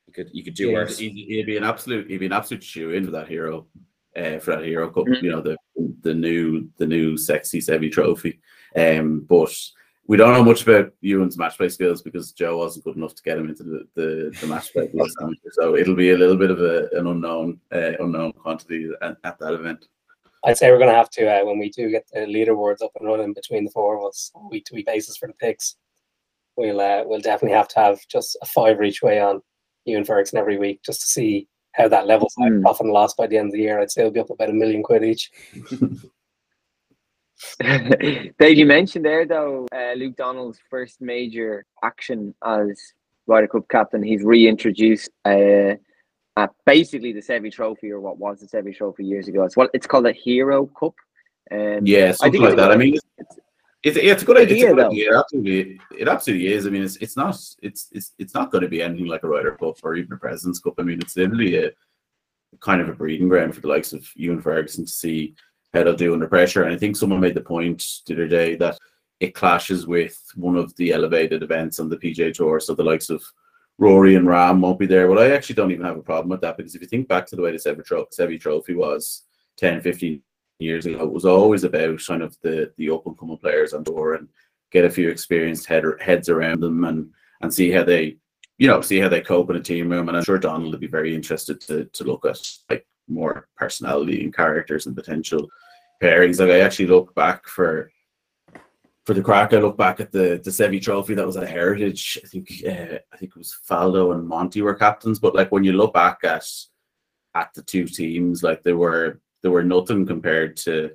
you could you could do Yeah, worse. He'd, he'd be an absolute he'd be an absolute shoe in for that hero, uh, for that hero cup. Mhm. You know the the new the new sexy Seve trophy. Um, but we don't know much about Ewan's match play skills because Joe wasn't good enough to get him into the the, the match play. *laughs* last time. so it'll be a little bit of a, an unknown uh, unknown quantity at, at that event. I'd say we're going to have to uh, when we do get the leaderboards up and running between the four of us, week to week basis for the picks. We'll uh, we'll definitely have to have just a five each way on Ewan Ferguson every week just to see how that levels out. Hmm. Profit and loss by the end of the year, I'd say it'll be up about a million quid each. *laughs* Dave, you mentioned there though uh, Luke Donald's first major action as Ryder Cup captain. He's reintroduced uh, at basically the Seve Trophy or what was the Seve Trophy years ago. It's what it's called a Hero Cup. Um, Yeah, something like that. I mean, it's, it's- it's, a good idea. It's a good idea. It absolutely, it absolutely is. I mean, it's it's not it's it's it's not going to be anything like a Ryder Cup or even a President's Cup. I mean, it's literally a kind of a breeding ground for the likes of Ewan Ferguson to see how they'll do under pressure. And I think someone made the point the other day that it clashes with one of the elevated events on the PGA Tour. So the likes of Rory and Rahm won't be there. But I actually don't even have a problem with that because if you think back to the way the Seve, Tro- Seve Trophy was 10, 15 years ago, it was always about kind of the the up and coming players on tour and get a few experienced head, heads around them and and see how they you know see how they cope in a team room. And I'm sure Donald would be very interested to to look at like more personality and characters and potential pairings. Like I actually look back for for the crack, I look back at the the Seve Trophy that was at Heritage. I think uh, I think it was Faldo and Monty were captains. But like when you look back at at the two teams, like they were they were nothing compared to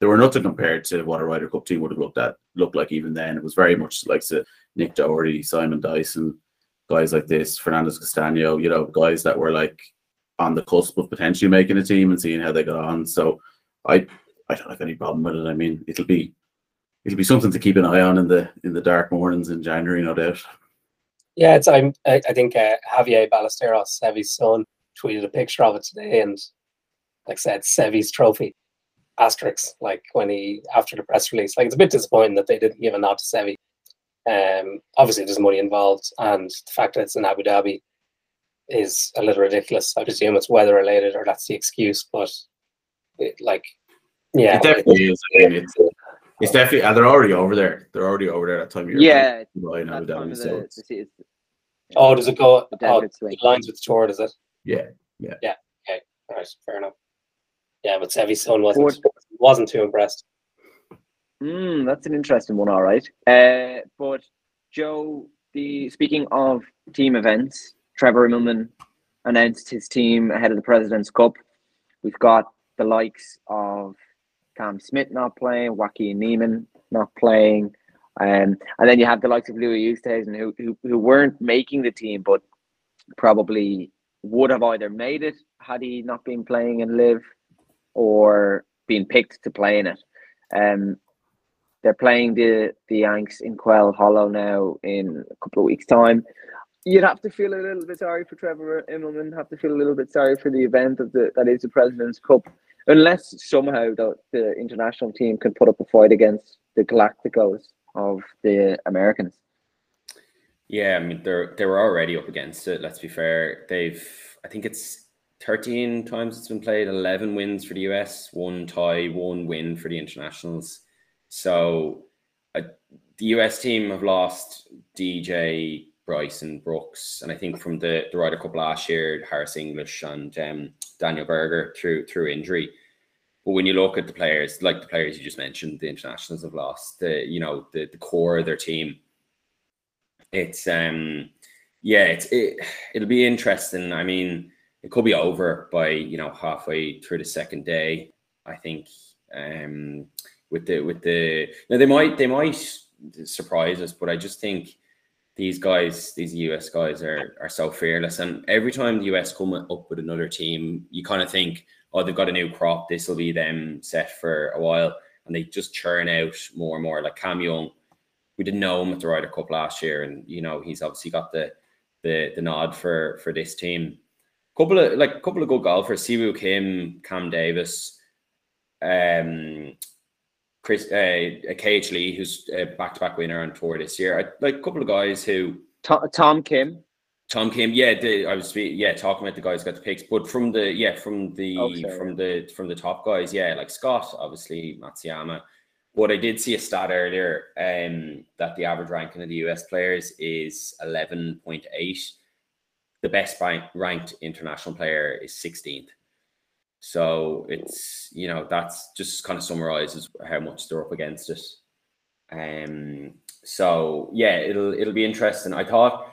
they were nothing compared to what a Ryder Cup team would have looked at looked like even then. It was very much like the Nick Dougherty, Simon Dyson, guys like this, Fernandez Castano, you know, guys that were like on the cusp of potentially making a team and seeing how they got on. So I I don't have any problem with it. I mean, it'll be it'll be something to keep an eye on in the in the dark mornings in January, no doubt. Yeah, it's I'm I, I think uh, Javier Ballesteros, Seve's son, tweeted a picture of it today, and like I said, Seve's trophy asterisk. Like when he after the press release, like it's a bit disappointing that they didn't give a nod to Seve. Um, obviously there's money involved, and the fact that it's in Abu Dhabi is a little ridiculous. I presume it's weather related, or that's the excuse. But it, like, yeah, it definitely is. I mean, it's, it's definitely and they're already over there. They're already over there at that time of year. yeah, Right now, that's kind Abu of Dhabi, the, so the, it's- it's- Oh, does it go? Oh, it lines with the tour, does it? yeah. Yeah, yeah. Okay. All right, fair enough. Yeah, but Seve's son wasn't wasn't too impressed. Mm, that's an interesting one, all right. Uh, but Joe, the speaking of team events, Trevor Immelman announced his team ahead of the President's Cup. We've got the likes of Cam Smith not playing, Joaquin Niemann not playing, um, and then you have the likes of Louis Oosthuizen who, who who weren't making the team, but probably would have either made it had he not been playing in LIV or been picked to play in it. Um, they're playing the the Yanks in Quail Hollow now in a couple of weeks' time. You'd have to feel a little bit sorry for Trevor Immelman. Have to feel a little bit sorry for the event of the that is the President's Cup, unless somehow the, the international team can put up a fight against the Galacticos of the Americans. Yeah, I mean they're they were already up against it. Let's be fair. They've I think it's 13 times it's been played, 11 wins for the US, one tie, one win for the internationals. So uh, the US team have lost DJ, Bryson, Brooks, and I think from the, the Ryder Cup last year, Harris English and um, Daniel Berger through through injury. But when you look at the players, like the players you just mentioned, the internationals have lost the you know the, the core of their team. It's um yeah, it's it it'll be interesting. I mean, it could be over by you know halfway through the second day. I think um with the with the now they might they might surprise us, but I just think these guys, these US guys, are are so fearless. And every time the US come up with another team, you kind of think, oh, they've got a new crop. This will be them set for a while, and they just churn out more and more. Like Cam Young, we didn't know him at the Ryder Cup last year, and you know he's obviously got the the the nod for for this team. Couple of like a couple of good golfers, Siwoo Kim, Cam Davis, um, Chris, uh, KH Lee, who's a back-to-back winner on tour this year. I, like a couple of guys who Tom, Tom Kim. Tom Kim, yeah, the, I was yeah talking about the guys got the picks, but from the yeah from the Oh, from the from the top guys, yeah, like Scott, obviously Matsuyama. But I did see a stat earlier um, that the average ranking of the US players is eleven point eight. The best ranked international player is sixteenth. So it's you know that's just kind of summarizes how much they're up against it. Um. So yeah, it'll it'll be interesting. I thought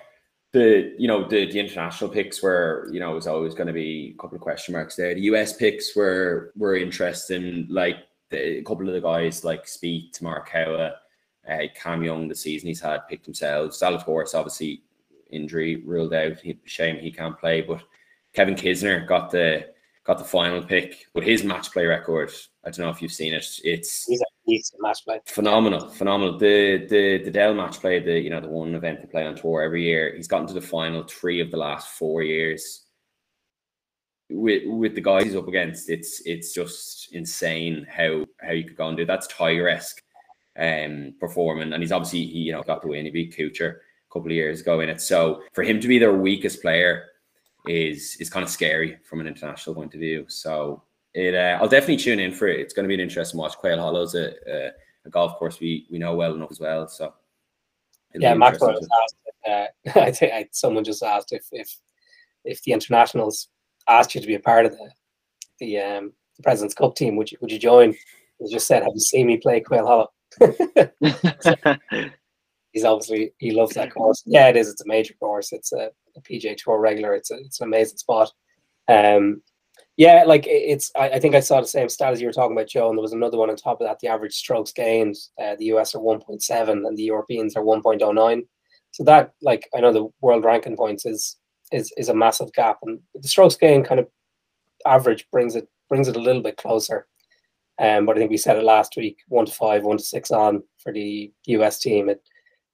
the you know the the international picks were you know it was always going to be a couple of question marks there. The US picks were were interesting. Like the, a couple of the guys like Spieth, Morikawa, uh, Cam Young, the season he's had picked themselves. Zalatoris obviously injury ruled out. He, shame he can't play, but Kevin Kisner got the got the final pick. But his match play record, I don't know if you've seen it. It's He's a decent match play. phenomenal, phenomenal. The the the Dell match play, the you know the one event they play on tour every year. He's gotten to the final three of the last four years. With with the guys he's up against, it's it's just insane how how you could go and do that's Tiger esque um performing, and he's obviously he you know got the win. He beat Kuchar a couple of years ago in it. So for him to be their weakest player is is kind of scary from an international point of view. So it uh, I'll definitely tune in for it. It's going to be an interesting watch. Quail Hollow's a, a, a golf course we we know well enough as well. So Yeah, be Maxwell asked. If, uh, *laughs* I think I, someone just asked if if if the internationals asked you to be a part of the the um the President's Cup team, would you would you join? He just said, "Have you seen me play Quail Hollow?" *laughs* *laughs* He's obviously he loves that course. Yeah, it is. It's a major course. It's a, a PGA Tour regular. It's a, it's an amazing spot. Um, yeah, like it's. I, I think I saw the same stat as you were talking about, Joe. And there was another one on top of that. The average strokes gained, uh, the US are one point seven, and the Europeans are one point oh nine. So that, like, I know the world ranking points is is is a massive gap, and the strokes gain kind of average brings it brings it a little bit closer. Um, but I think we said it last week: one to five, one to six on for the US team. It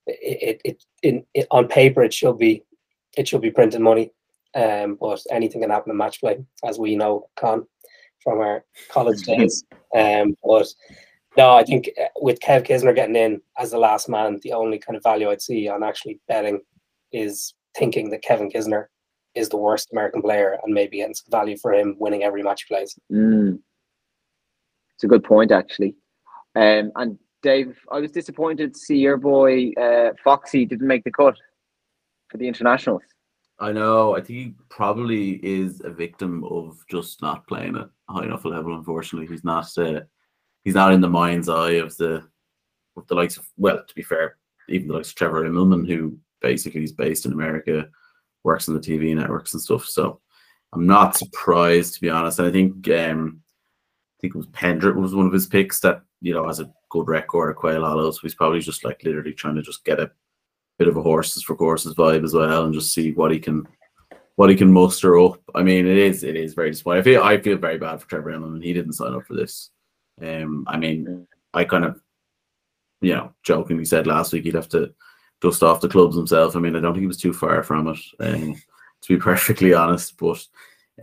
it, it, in, it on paper it should be it should be printing money um but anything can happen in match play as we know con from our college *laughs* days um but no i think uh, with kev kisner getting in as the last man the only kind of value i'd see on actually betting is thinking that kevin kisner is the worst american player and maybe getting some value for him winning every match he plays Mm. It's a good point, actually. Um, and Dave, I was disappointed to see your boy uh, Foxy didn't make the cut for the internationals. I know. I think he probably is a victim of just not playing at high enough level. Unfortunately, he's not. Uh, he's not in the mind's eye of the of the likes of. Well, to be fair, even the likes of Trevor Immelman, who basically is based in America, works on the TV networks and stuff. So I'm not surprised to be honest. And I think um, I think it was Pendrith was one of his picks that you know has a good record Quail Hollow. So he's probably just like literally trying to just get a bit of a horses for courses vibe as well, and just see what he can what he can muster up. I mean, it is it is very disappointing. I feel I feel very bad for Trevor Immelman. He didn't sign up for this. Um, I mean, I kind of you know jokingly said last week he'd have to dust off the clubs himself. I mean, I don't think he was too far from it, um, to be *laughs* perfectly honest. But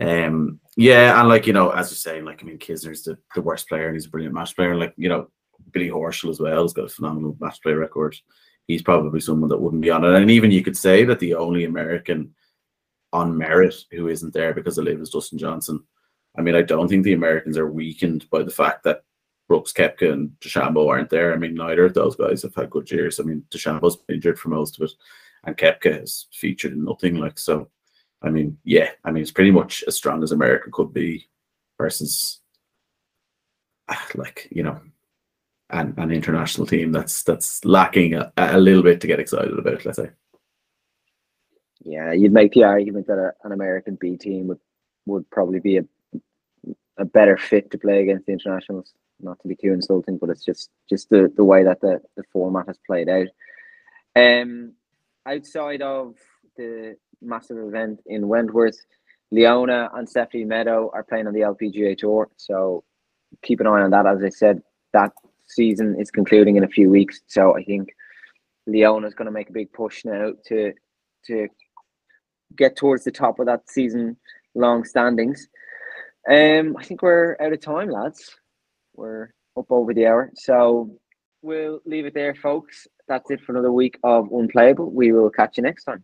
um, yeah, and like you know, as you're saying, like I mean, Kisner's the, the worst player and he's a brilliant match player. And like you know, Billy Horschel as well has got a phenomenal match play record he's probably someone that wouldn't be on it. And even you could say that the only American on merit who isn't there because of LIV is Dustin Johnson. I mean, I don't think the Americans are weakened by the fact that Brooks, Koepka, and DeChambeau aren't there. I mean, neither of those guys have had good years. I mean, DeChambeau's been injured for most of it, and Koepka has featured in nothing like so. I mean, yeah, I mean, it's pretty much as strong as America could be versus, ah, like, you know, an, an international team that's that's lacking a, a little bit to get excited about. Let's say. Yeah, you'd make the argument that a, an American B team would would probably be a a better fit to play against the internationals. Not to be too insulting, but it's just just the, the way that the, the format has played out. Um, outside of the massive event in Wentworth, Leona and Stephanie Meadow are playing on the LPGA Tour, so keep an eye on that. As I said, that season is concluding in a few weeks. So I think Leona is going to make a big push now to to get towards the top of that season long standings. Um, I think we're out of time, lads. We're up over the hour, so we'll leave it there, folks. That's it for another week of Unplayable. We will catch you next time.